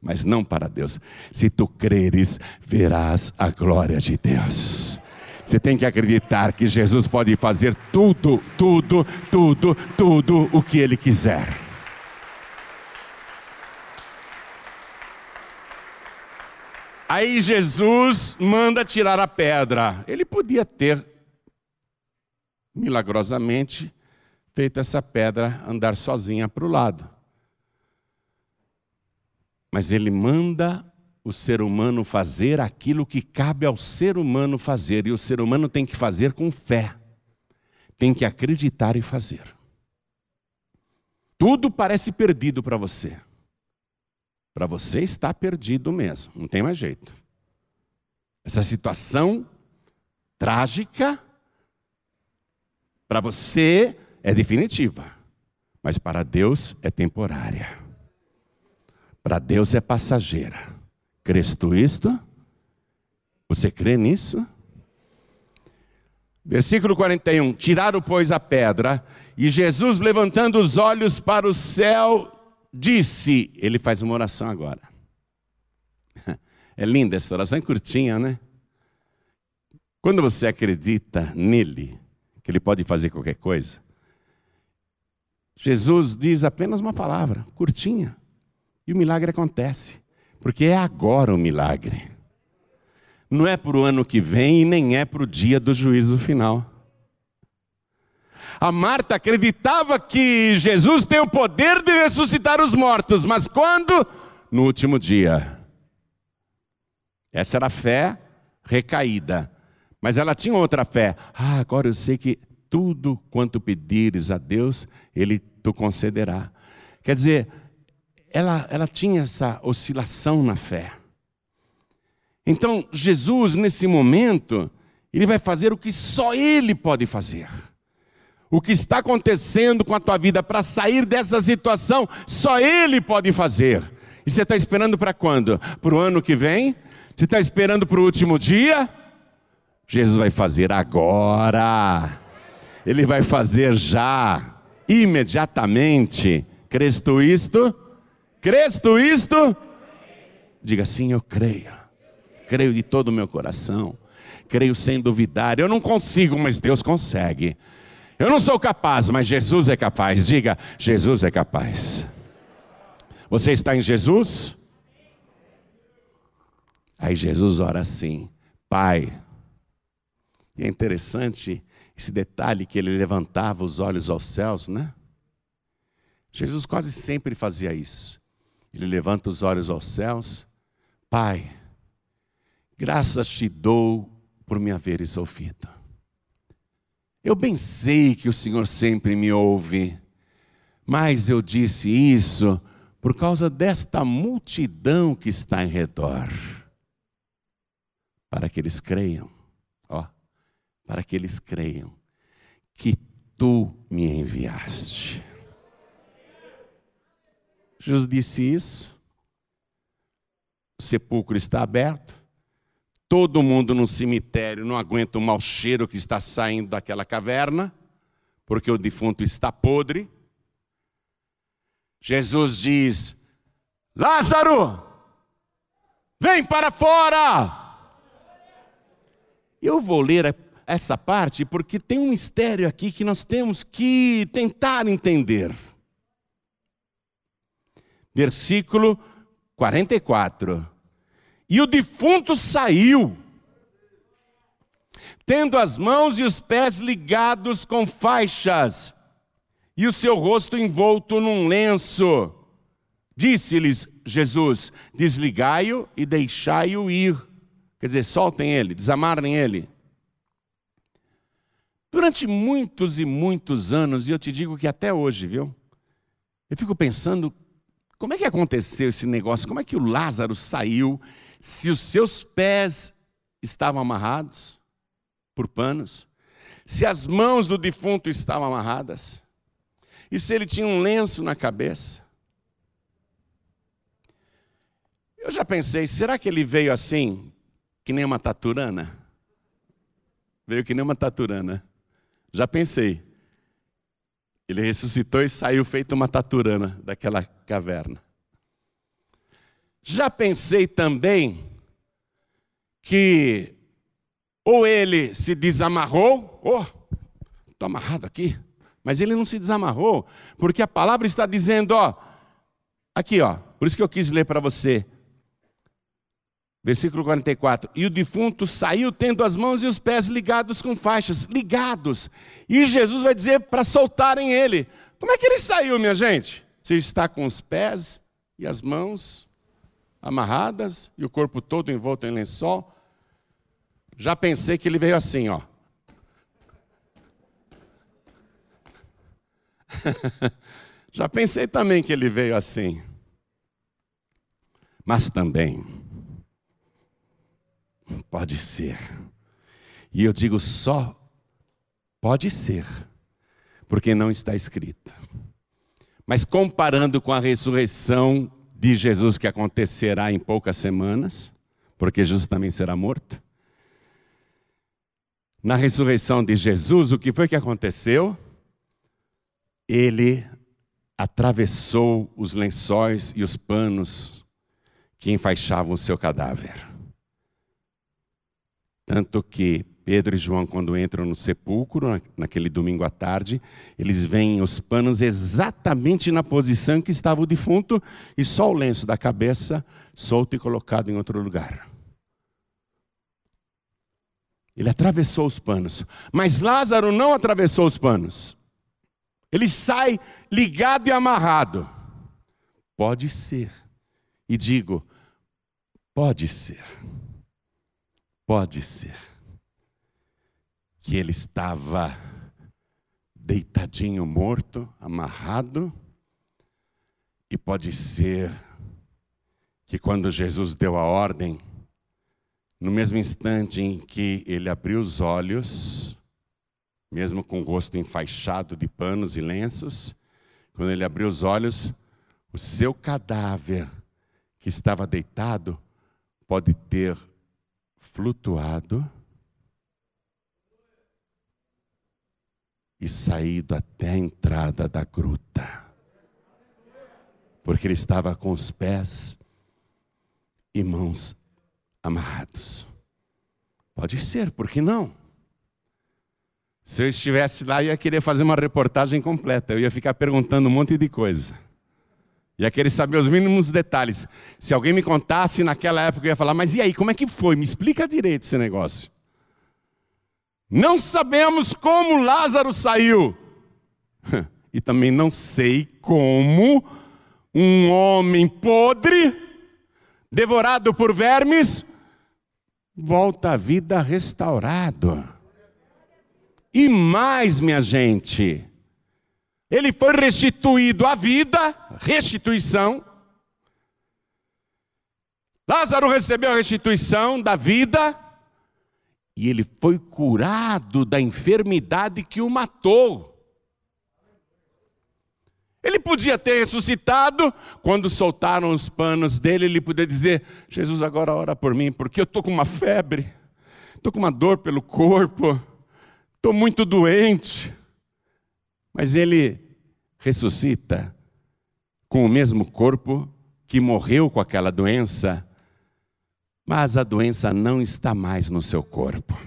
Mas não para Deus. Se tu creres, verás a glória de Deus. Você tem que acreditar que Jesus pode fazer tudo, tudo, tudo, tudo o que Ele quiser. Aí Jesus manda tirar a pedra. Ele podia ter, milagrosamente, feito essa pedra andar sozinha para o lado. Mas ele manda o ser humano fazer aquilo que cabe ao ser humano fazer. E o ser humano tem que fazer com fé, tem que acreditar e fazer. Tudo parece perdido para você. Para você está perdido mesmo, não tem mais jeito. Essa situação trágica, para você é definitiva, mas para Deus é temporária. Para Deus é passageira. Crês tu isto? Você crê nisso? Versículo 41: Tiraram, pois, a pedra, e Jesus, levantando os olhos para o céu, disse, ele faz uma oração agora. [laughs] É linda essa oração, é curtinha, né? Quando você acredita nele, que ele pode fazer qualquer coisa, Jesus diz apenas uma palavra, curtinha, e o milagre acontece, porque é agora o milagre. Não é para o ano que vem e nem é para o dia do juízo final. A Marta acreditava que Jesus tem o poder de ressuscitar os mortos, mas quando? No último dia. Essa era a fé recaída. Mas ela tinha outra fé. Ah, agora eu sei que tudo quanto pedires a Deus, Ele te concederá. Quer dizer, ela, ela tinha essa oscilação na fé. Então, Jesus, nesse momento, Ele vai fazer o que só Ele pode fazer. O que está acontecendo com a tua vida para sair dessa situação, só Ele pode fazer. E você está esperando para quando? Para o ano que vem? Você está esperando para o último dia? Jesus vai fazer agora. Ele vai fazer já, imediatamente. Crês isto? Crês isto? Diga sim, eu creio. Creio de todo o meu coração. Creio sem duvidar. Eu não consigo, mas Deus consegue. Eu não sou capaz, mas Jesus é capaz. Diga, Jesus é capaz. Você está em Jesus? Aí Jesus ora assim: Pai. E é interessante esse detalhe que ele levantava os olhos aos céus, né? Jesus quase sempre fazia isso. Ele levanta os olhos aos céus. Pai, graças te dou por me haveres ouvido. Eu bem sei que o Senhor sempre me ouve, mas eu disse isso por causa desta multidão que está em redor, para que eles creiam, ó, para que eles creiam que tu me enviaste. Jesus disse isso, o sepulcro está aberto, Todo mundo no cemitério não aguenta o mau cheiro que está saindo daquela caverna, porque o defunto está podre. Jesus diz: Lázaro, vem para fora. Eu vou ler essa parte porque tem um mistério aqui que nós temos que tentar entender. Versículo 44. E o defunto saiu, tendo as mãos e os pés ligados com faixas, e o seu rosto envolto num lenço. Disse-lhes Jesus: Desligai-o e deixai-o ir. Quer dizer, soltem ele, desamarem ele. Durante muitos e muitos anos, e eu te digo que até hoje, viu? Eu fico pensando, como é que aconteceu esse negócio? Como é que o Lázaro saiu se os seus pés estavam amarrados por panos, se as mãos do defunto estavam amarradas, e se ele tinha um lenço na cabeça. Eu já pensei, será que ele veio assim, que nem uma taturana. Veio que nem uma taturana. Já pensei. Ele ressuscitou e saiu feito uma taturana daquela caverna. Já pensei também que ou ele se desamarrou, oh, estou amarrado aqui, mas ele não se desamarrou, porque a palavra está dizendo, ó, aqui, ó, por isso que eu quis ler para você. Versículo 44. E o defunto saiu tendo as mãos e os pés ligados com faixas, ligados. E Jesus vai dizer para soltarem ele. Como é que ele saiu, minha gente? Você está com os pés e as mãos amarradas e o corpo todo envolto em lençol. Já pensei que ele veio assim, ó. [laughs] Já pensei também que ele veio assim. Mas também pode ser. E eu digo só pode ser, porque não está escrito. Mas comparando com a ressurreição de Jesus que acontecerá em poucas semanas, porque Jesus também será morto, na ressurreição de Jesus, o que foi que aconteceu? Ele atravessou os lençóis e os panos que enfaixavam o seu cadáver. Tanto que Pedro e João, quando entram no sepulcro, naquele domingo à tarde, eles veem os panos exatamente na posição que estava o defunto e só o lenço da cabeça solto e colocado em outro lugar. Ele atravessou os panos. Mas Lázaro não atravessou os panos. Ele sai ligado e amarrado. Pode ser. E digo, pode ser. Pode ser. Que ele estava deitadinho, morto, amarrado. E pode ser que quando Jesus deu a ordem, no mesmo instante em que ele abriu os olhos, mesmo com o rosto enfaixado de panos e lenços, quando ele abriu os olhos, o seu cadáver que estava deitado pode ter flutuado e saído até a entrada da gruta. Porque ele estava com os pés e mãos amarrados. Pode ser, por que não? Se eu estivesse lá, eu ia querer fazer uma reportagem completa, eu ia ficar perguntando um monte de coisa. Ia querer saber os mínimos detalhes. Se alguém me contasse naquela época, eu ia falar: Mas e aí, como é que foi? Me explica direito esse negócio. Não sabemos como Lázaro saiu. [laughs] E também não sei como um homem podre, devorado por vermes, volta à vida restaurado. E mais, minha gente, ele foi restituído à vida, restituição. Lázaro recebeu a restituição da vida e ele foi curado da enfermidade que o matou. Ele podia ter ressuscitado, quando soltaram os panos dele, ele podia dizer: Jesus, agora ora por mim, porque eu estou com uma febre, estou com uma dor pelo corpo, estou muito doente. Mas ele ressuscita com o mesmo corpo que morreu com aquela doença, mas a doença não está mais no seu corpo.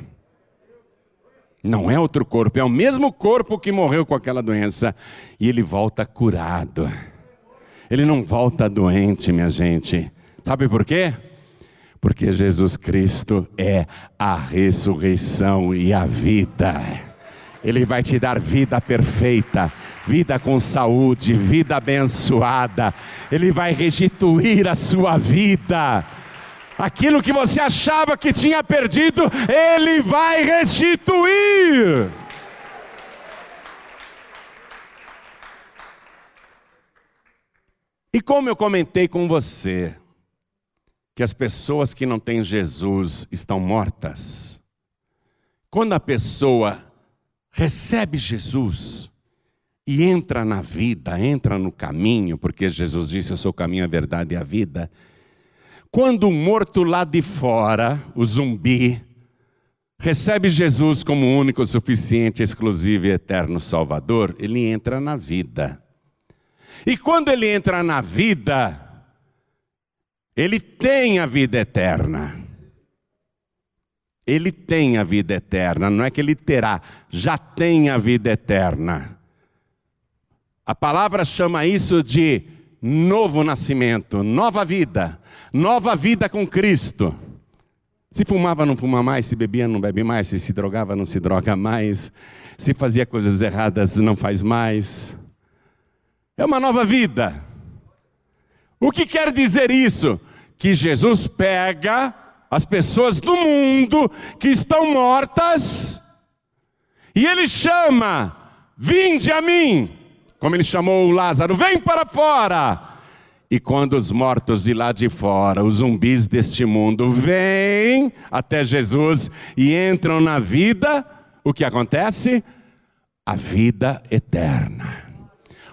Não é outro corpo, é o mesmo corpo que morreu com aquela doença. E ele volta curado. Ele não volta doente, minha gente. Sabe por quê? Porque Jesus Cristo é a ressurreição e a vida. Ele vai te dar vida perfeita, vida com saúde, vida abençoada. Ele vai restituir a sua vida aquilo que você achava que tinha perdido, Ele vai restituir. E como eu comentei com você, que as pessoas que não têm Jesus estão mortas, quando a pessoa recebe Jesus e entra na vida, entra no caminho, porque Jesus disse: Eu sou o caminho, a verdade e a vida Quando o morto lá de fora, o zumbi, recebe Jesus como único, suficiente, exclusivo e eterno Salvador, ele entra na vida. E quando ele entra na vida, ele tem a vida eterna. Ele tem a vida eterna, não é que ele terá, já tem a vida eterna. A palavra chama isso de novo nascimento, nova vida, nova vida com Cristo. Se fumava, não fuma mais, se bebia, não bebe mais, se se drogava, não se droga mais, se fazia coisas erradas, não faz mais. É uma nova vida. O que quer dizer isso? Que Jesus pega as pessoas do mundo que estão mortas, e ele chama: Vinde a mim, como ele chamou o Lázaro, vem para fora. E quando os mortos de lá de fora, os zumbis deste mundo, vêm até Jesus e entram na vida, o que acontece? A vida eterna.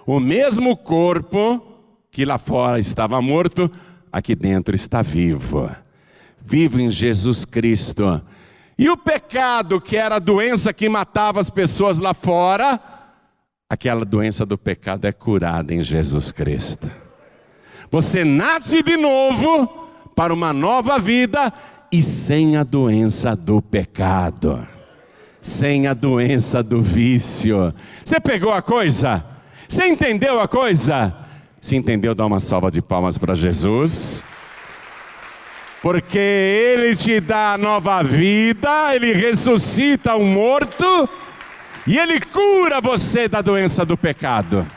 O mesmo corpo que lá fora estava morto, aqui dentro está vivo vivo em Jesus Cristo. E o pecado, que era a doença que matava as pessoas lá fora, aquela doença do pecado é curada em Jesus Cristo. Você nasce de novo para uma nova vida e sem a doença do pecado, sem a doença do vício. Você pegou a coisa? Você entendeu a coisa? Se entendeu, dá uma salva de palmas para Jesus porque Ele te dá nova vida, Ele ressuscita o morto e Ele cura você da doença do pecado.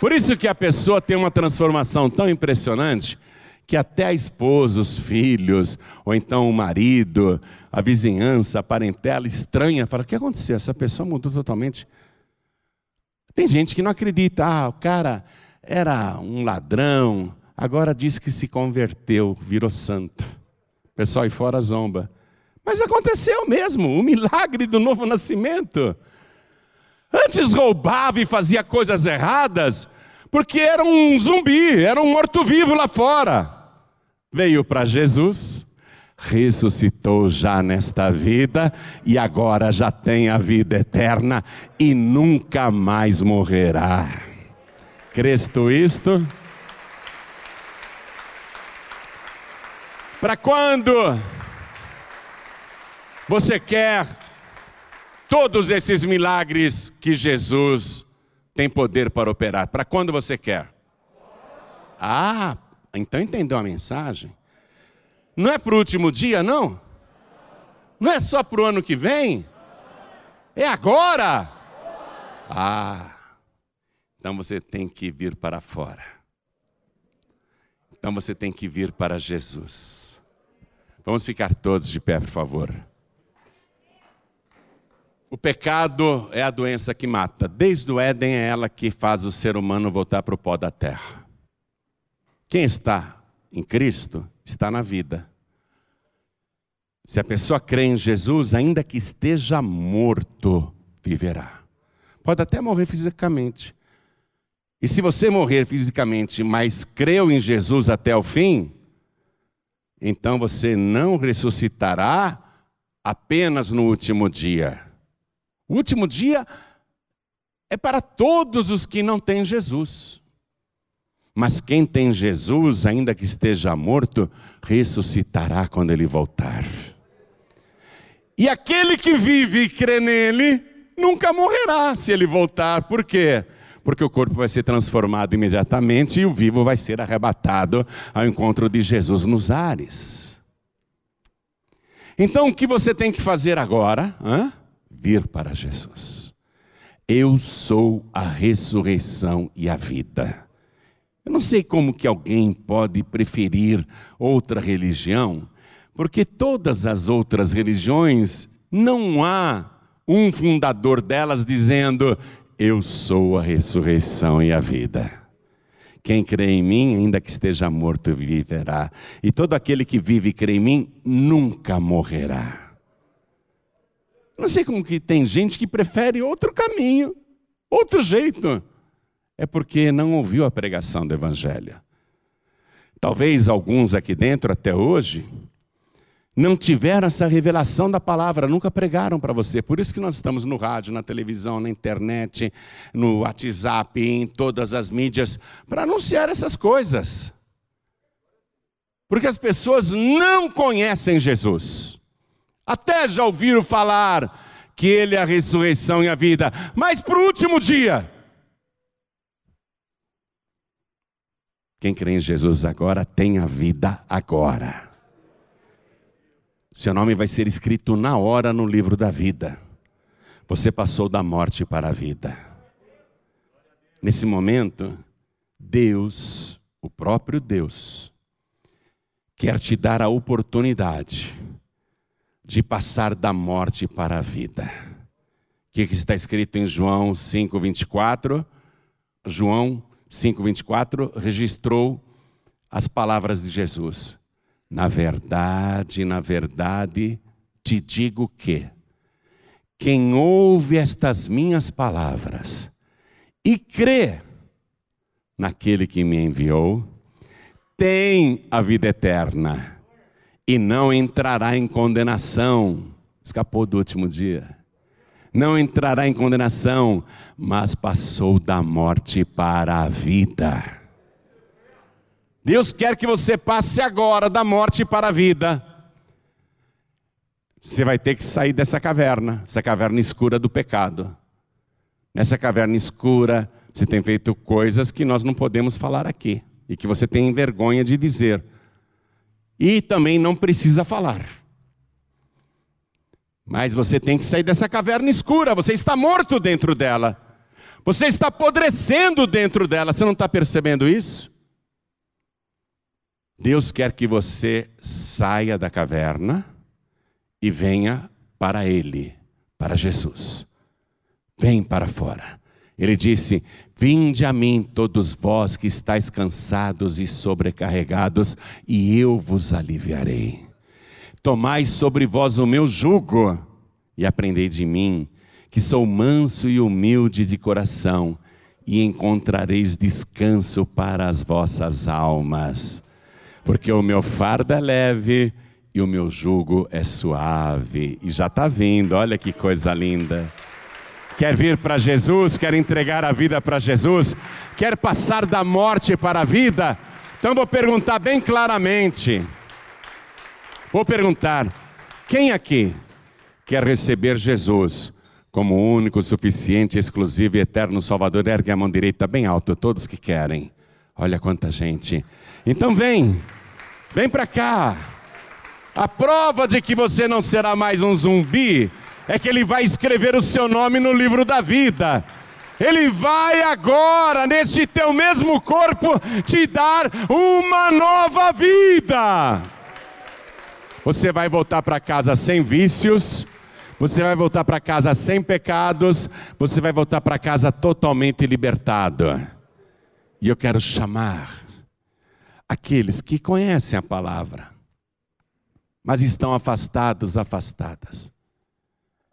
Por isso que a pessoa tem uma transformação tão impressionante que até a esposa, os filhos, ou então o marido, a vizinhança, a parentela estranha, fala: o que aconteceu? Essa pessoa mudou totalmente. Tem gente que não acredita, ah, o cara era um ladrão, agora diz que se converteu, virou santo. O pessoal aí fora zomba. Mas aconteceu mesmo, o milagre do novo nascimento. Antes roubava e fazia coisas erradas, porque era um zumbi, era um morto-vivo lá fora. Veio para Jesus, ressuscitou já nesta vida e agora já tem a vida eterna e nunca mais morrerá. Cresto isto? Para quando você quer todos esses milagres que Jesus tem poder para operar? Para quando você quer? Ah, então entendeu a mensagem? Não é para o último dia, não? Não é só para o ano que vem? É agora? Ah, então você tem que vir para fora. Então você tem que vir para Jesus. Vamos ficar todos de pé, por favor. O pecado é a doença que mata. Desde o Éden é ela que faz o ser humano voltar para o pó da terra. Quem está em Cristo está na vida. Se a pessoa crê em Jesus, ainda que esteja morto, viverá. Pode até morrer fisicamente. E se você morrer fisicamente, mas creu em Jesus até o fim, então você não ressuscitará apenas no último dia. O último dia é para todos os que não têm Jesus. Mas quem tem Jesus, ainda que esteja morto, ressuscitará quando ele voltar. E aquele que vive e crê nele, nunca morrerá se ele voltar. Por quê? porque o corpo vai ser transformado imediatamente e o vivo vai ser arrebatado ao encontro de Jesus nos ares. Então o que você tem que fazer agora? Vir para Jesus. Eu sou a ressurreição e a vida. Eu não sei como que alguém pode preferir outra religião, porque todas as outras religiões não há um fundador delas dizendo eu sou a ressurreição e a vida. Quem crê em mim, ainda que esteja morto, viverá. E todo aquele que vive e crê em mim, nunca morrerá. Não sei como que tem gente que prefere outro caminho, outro jeito. É porque não ouviu a pregação do Evangelho. Talvez alguns aqui dentro até hoje não tiveram essa revelação da palavra, nunca pregaram para você. Por isso que nós estamos no rádio, na televisão, na internet, no WhatsApp, em todas as mídias, para anunciar essas coisas. Porque as pessoas não conhecem Jesus. Até já ouviram falar que Ele é a ressurreição e a vida, mas para o último dia. Quem crê em Jesus agora tem a vida agora. Seu nome vai ser escrito na hora no livro da vida. Você passou da morte para a vida. Nesse momento, Deus, o próprio Deus, quer te dar a oportunidade de passar da morte para a vida. O que está escrito em João 5,24? João 5,24 registrou as palavras de Jesus. Na verdade, na verdade, te digo que quem ouve estas minhas palavras e crê naquele que me enviou, tem a vida eterna e não entrará em condenação. Escapou do último dia. Não entrará em condenação, mas passou da morte para a vida. Deus quer que você passe agora da morte para a vida. Você vai ter que sair dessa caverna, essa caverna escura do pecado. Nessa caverna escura, você tem feito coisas que nós não podemos falar aqui e que você tem vergonha de dizer. E também não precisa falar. Mas você tem que sair dessa caverna escura, você está morto dentro dela. Você está apodrecendo dentro dela, você não está percebendo isso? Deus quer que você saia da caverna e venha para Ele, para Jesus. Vem para fora. Ele disse: Vinde a mim, todos vós que estáis cansados e sobrecarregados, e eu vos aliviarei. Tomai sobre vós o meu jugo e aprendei de mim, que sou manso e humilde de coração, e encontrareis descanso para as vossas almas porque o meu fardo é leve e o meu jugo é suave. E já está vindo, olha que coisa linda. Quer vir para Jesus, quer entregar a vida para Jesus, quer passar da morte para a vida? Então vou perguntar bem claramente. Vou perguntar: quem aqui quer receber Jesus como único, suficiente, exclusivo e eterno Salvador? Ergue a mão direita bem alto, todos que querem. Olha quanta gente. Então vem, vem para cá. A prova de que você não será mais um zumbi é que ele vai escrever o seu nome no livro da vida. Ele vai agora, neste teu mesmo corpo, te dar uma nova vida. Você vai voltar para casa sem vícios, você vai voltar para casa sem pecados, você vai voltar para casa totalmente libertado. E eu quero chamar aqueles que conhecem a palavra, mas estão afastados, afastadas.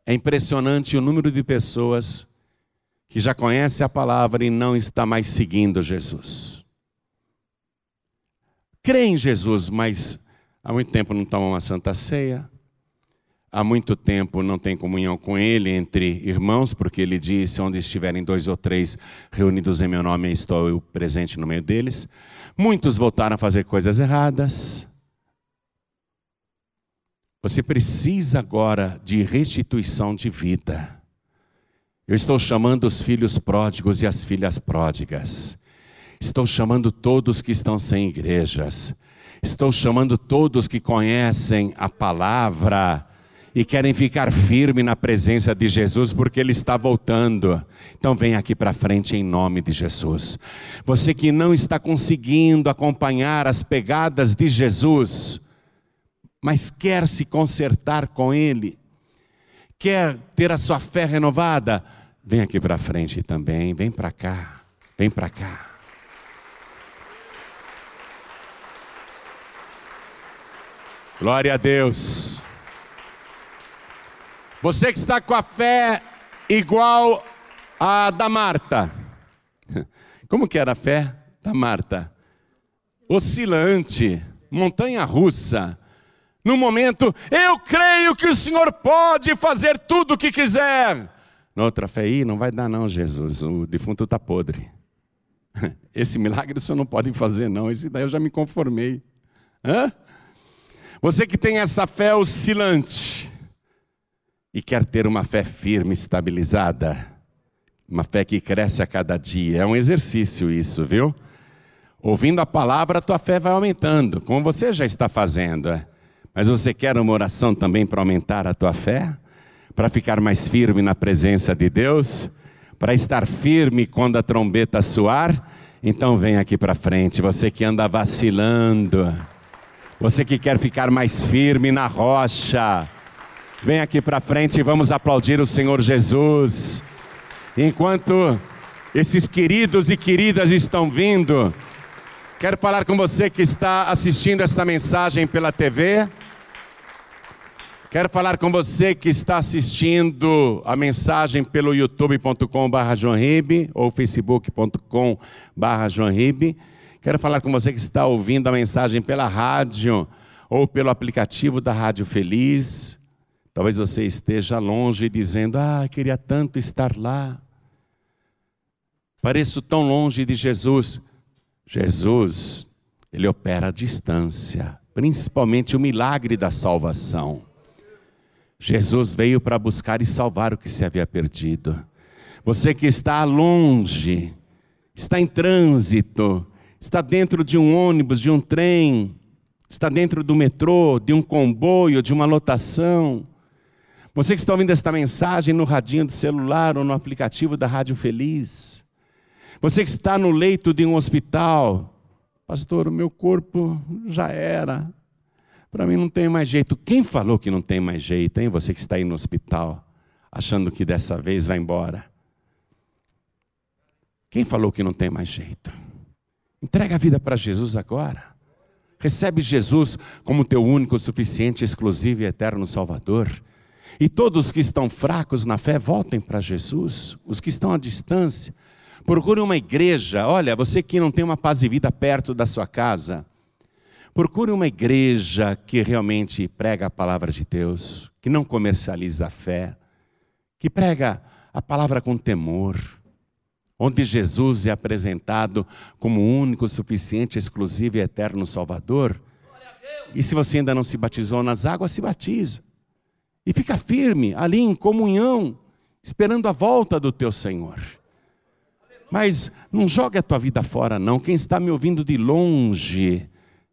É impressionante o número de pessoas que já conhecem a palavra e não está mais seguindo Jesus. Crê em Jesus, mas há muito tempo não tomam uma santa ceia, há muito tempo não tem comunhão com Ele entre irmãos, porque Ele disse: onde estiverem dois ou três reunidos em meu nome, estou eu presente no meio deles. Muitos voltaram a fazer coisas erradas. Você precisa agora de restituição de vida. Eu estou chamando os filhos pródigos e as filhas pródigas. Estou chamando todos que estão sem igrejas. Estou chamando todos que conhecem a palavra e querem ficar firme na presença de Jesus porque ele está voltando. Então vem aqui para frente em nome de Jesus. Você que não está conseguindo acompanhar as pegadas de Jesus, mas quer se consertar com ele, quer ter a sua fé renovada, vem aqui para frente também, vem para cá. Vem para cá. Glória a Deus. Você que está com a fé igual a da Marta. [laughs] Como que era a fé da Marta? oscilante, montanha russa. No momento, eu creio que o Senhor pode fazer tudo o que quiser. Na outra fé, aí não vai dar não, Jesus, o defunto está podre. [laughs] Esse milagre o Senhor não pode fazer não, esse daí eu já me conformei. Hã? Você que tem essa fé oscilante e quer ter uma fé firme, estabilizada, uma fé que cresce a cada dia, é um exercício isso, viu? Ouvindo a palavra, a tua fé vai aumentando, como você já está fazendo. Mas você quer uma oração também para aumentar a tua fé? Para ficar mais firme na presença de Deus? Para estar firme quando a trombeta soar? Então vem aqui para frente, você que anda vacilando, você que quer ficar mais firme na rocha, vem aqui para frente e vamos aplaudir o Senhor Jesus. Enquanto esses queridos e queridas estão vindo, quero falar com você que está assistindo esta mensagem pela TV. Quero falar com você que está assistindo a mensagem pelo youtube.com.br ou facebook.com.br Quero falar com você que está ouvindo a mensagem pela rádio ou pelo aplicativo da Rádio Feliz. Talvez você esteja longe dizendo: Ah, queria tanto estar lá. Pareço tão longe de Jesus. Jesus, ele opera à distância, principalmente o milagre da salvação. Jesus veio para buscar e salvar o que se havia perdido. Você que está longe, está em trânsito, está dentro de um ônibus, de um trem, está dentro do metrô, de um comboio, de uma lotação. Você que está ouvindo esta mensagem no radinho do celular ou no aplicativo da Rádio Feliz. Você que está no leito de um hospital, pastor, o meu corpo já era. Para mim não tem mais jeito. Quem falou que não tem mais jeito, hein? Você que está aí no hospital, achando que dessa vez vai embora. Quem falou que não tem mais jeito? Entrega a vida para Jesus agora. Recebe Jesus como teu único, suficiente, exclusivo e eterno Salvador. E todos que estão fracos na fé, voltem para Jesus. Os que estão à distância, Procure uma igreja. Olha, você que não tem uma paz e vida perto da sua casa, procure uma igreja que realmente prega a palavra de Deus, que não comercializa a fé, que prega a palavra com temor, onde Jesus é apresentado como único, suficiente, exclusivo e eterno Salvador. E se você ainda não se batizou nas águas, se batiza. E fica firme ali em comunhão, esperando a volta do teu Senhor. Mas não jogue a tua vida fora, não. Quem está me ouvindo de longe,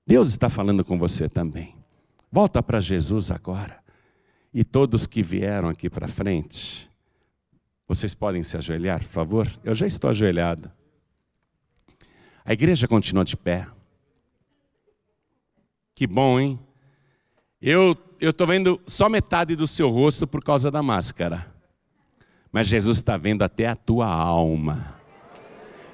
Deus está falando com você também. Volta para Jesus agora. E todos que vieram aqui para frente, vocês podem se ajoelhar, por favor? Eu já estou ajoelhado. A igreja continua de pé. Que bom, hein? Eu estou vendo só metade do seu rosto por causa da máscara. Mas Jesus está vendo até a tua alma.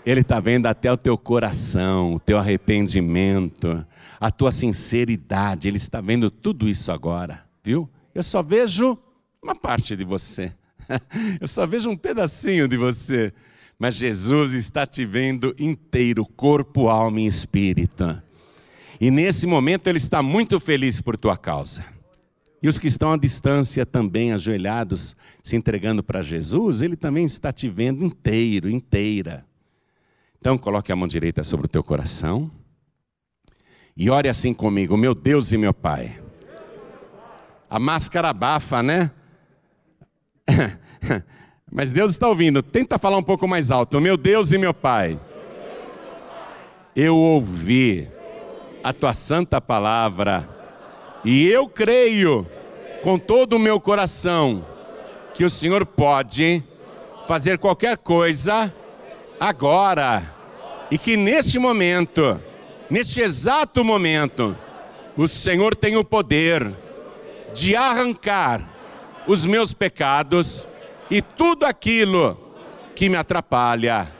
Ele está vendo até o teu coração, o teu arrependimento, a tua sinceridade. Ele está vendo tudo isso agora, viu? Eu só vejo uma parte de você. [laughs] Eu só vejo um pedacinho de você. Mas Jesus está te vendo inteiro, corpo, alma e espírito. E nesse momento ele está muito feliz por tua causa. E os que estão à distância também, ajoelhados, se entregando para Jesus, ele também está te vendo inteiro, inteira. Então coloque a mão direita sobre o teu coração e ore assim comigo, meu Deus e meu Pai. A máscara abafa, né? [laughs] Mas Deus está ouvindo. Tenta falar um pouco mais alto. Meu Deus e meu Pai. Eu ouvi a tua santa palavra e eu creio com todo o meu coração que o Senhor pode fazer qualquer coisa agora. E que neste momento, neste exato momento, o Senhor tem o poder de arrancar os meus pecados e tudo aquilo que me atrapalha.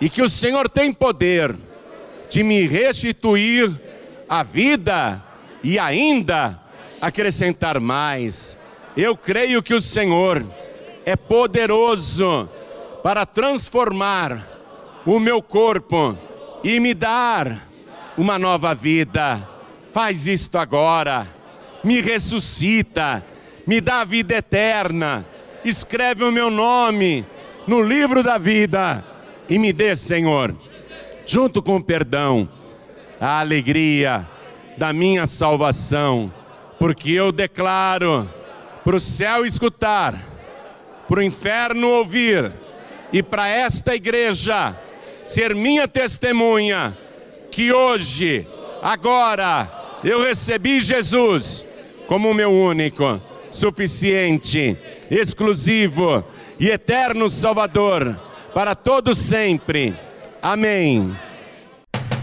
E que o Senhor tem poder de me restituir a vida e ainda acrescentar mais. Eu creio que o Senhor é poderoso para transformar o meu corpo e me dar uma nova vida. Faz isto agora. Me ressuscita, me dá a vida eterna. Escreve o meu nome no livro da vida e me dê, Senhor, junto com o perdão, a alegria da minha salvação, porque eu declaro para o céu escutar, para o inferno ouvir e para esta igreja ser minha testemunha que hoje, agora, eu recebi Jesus como meu único, suficiente, exclusivo e eterno Salvador para todos sempre. Amém.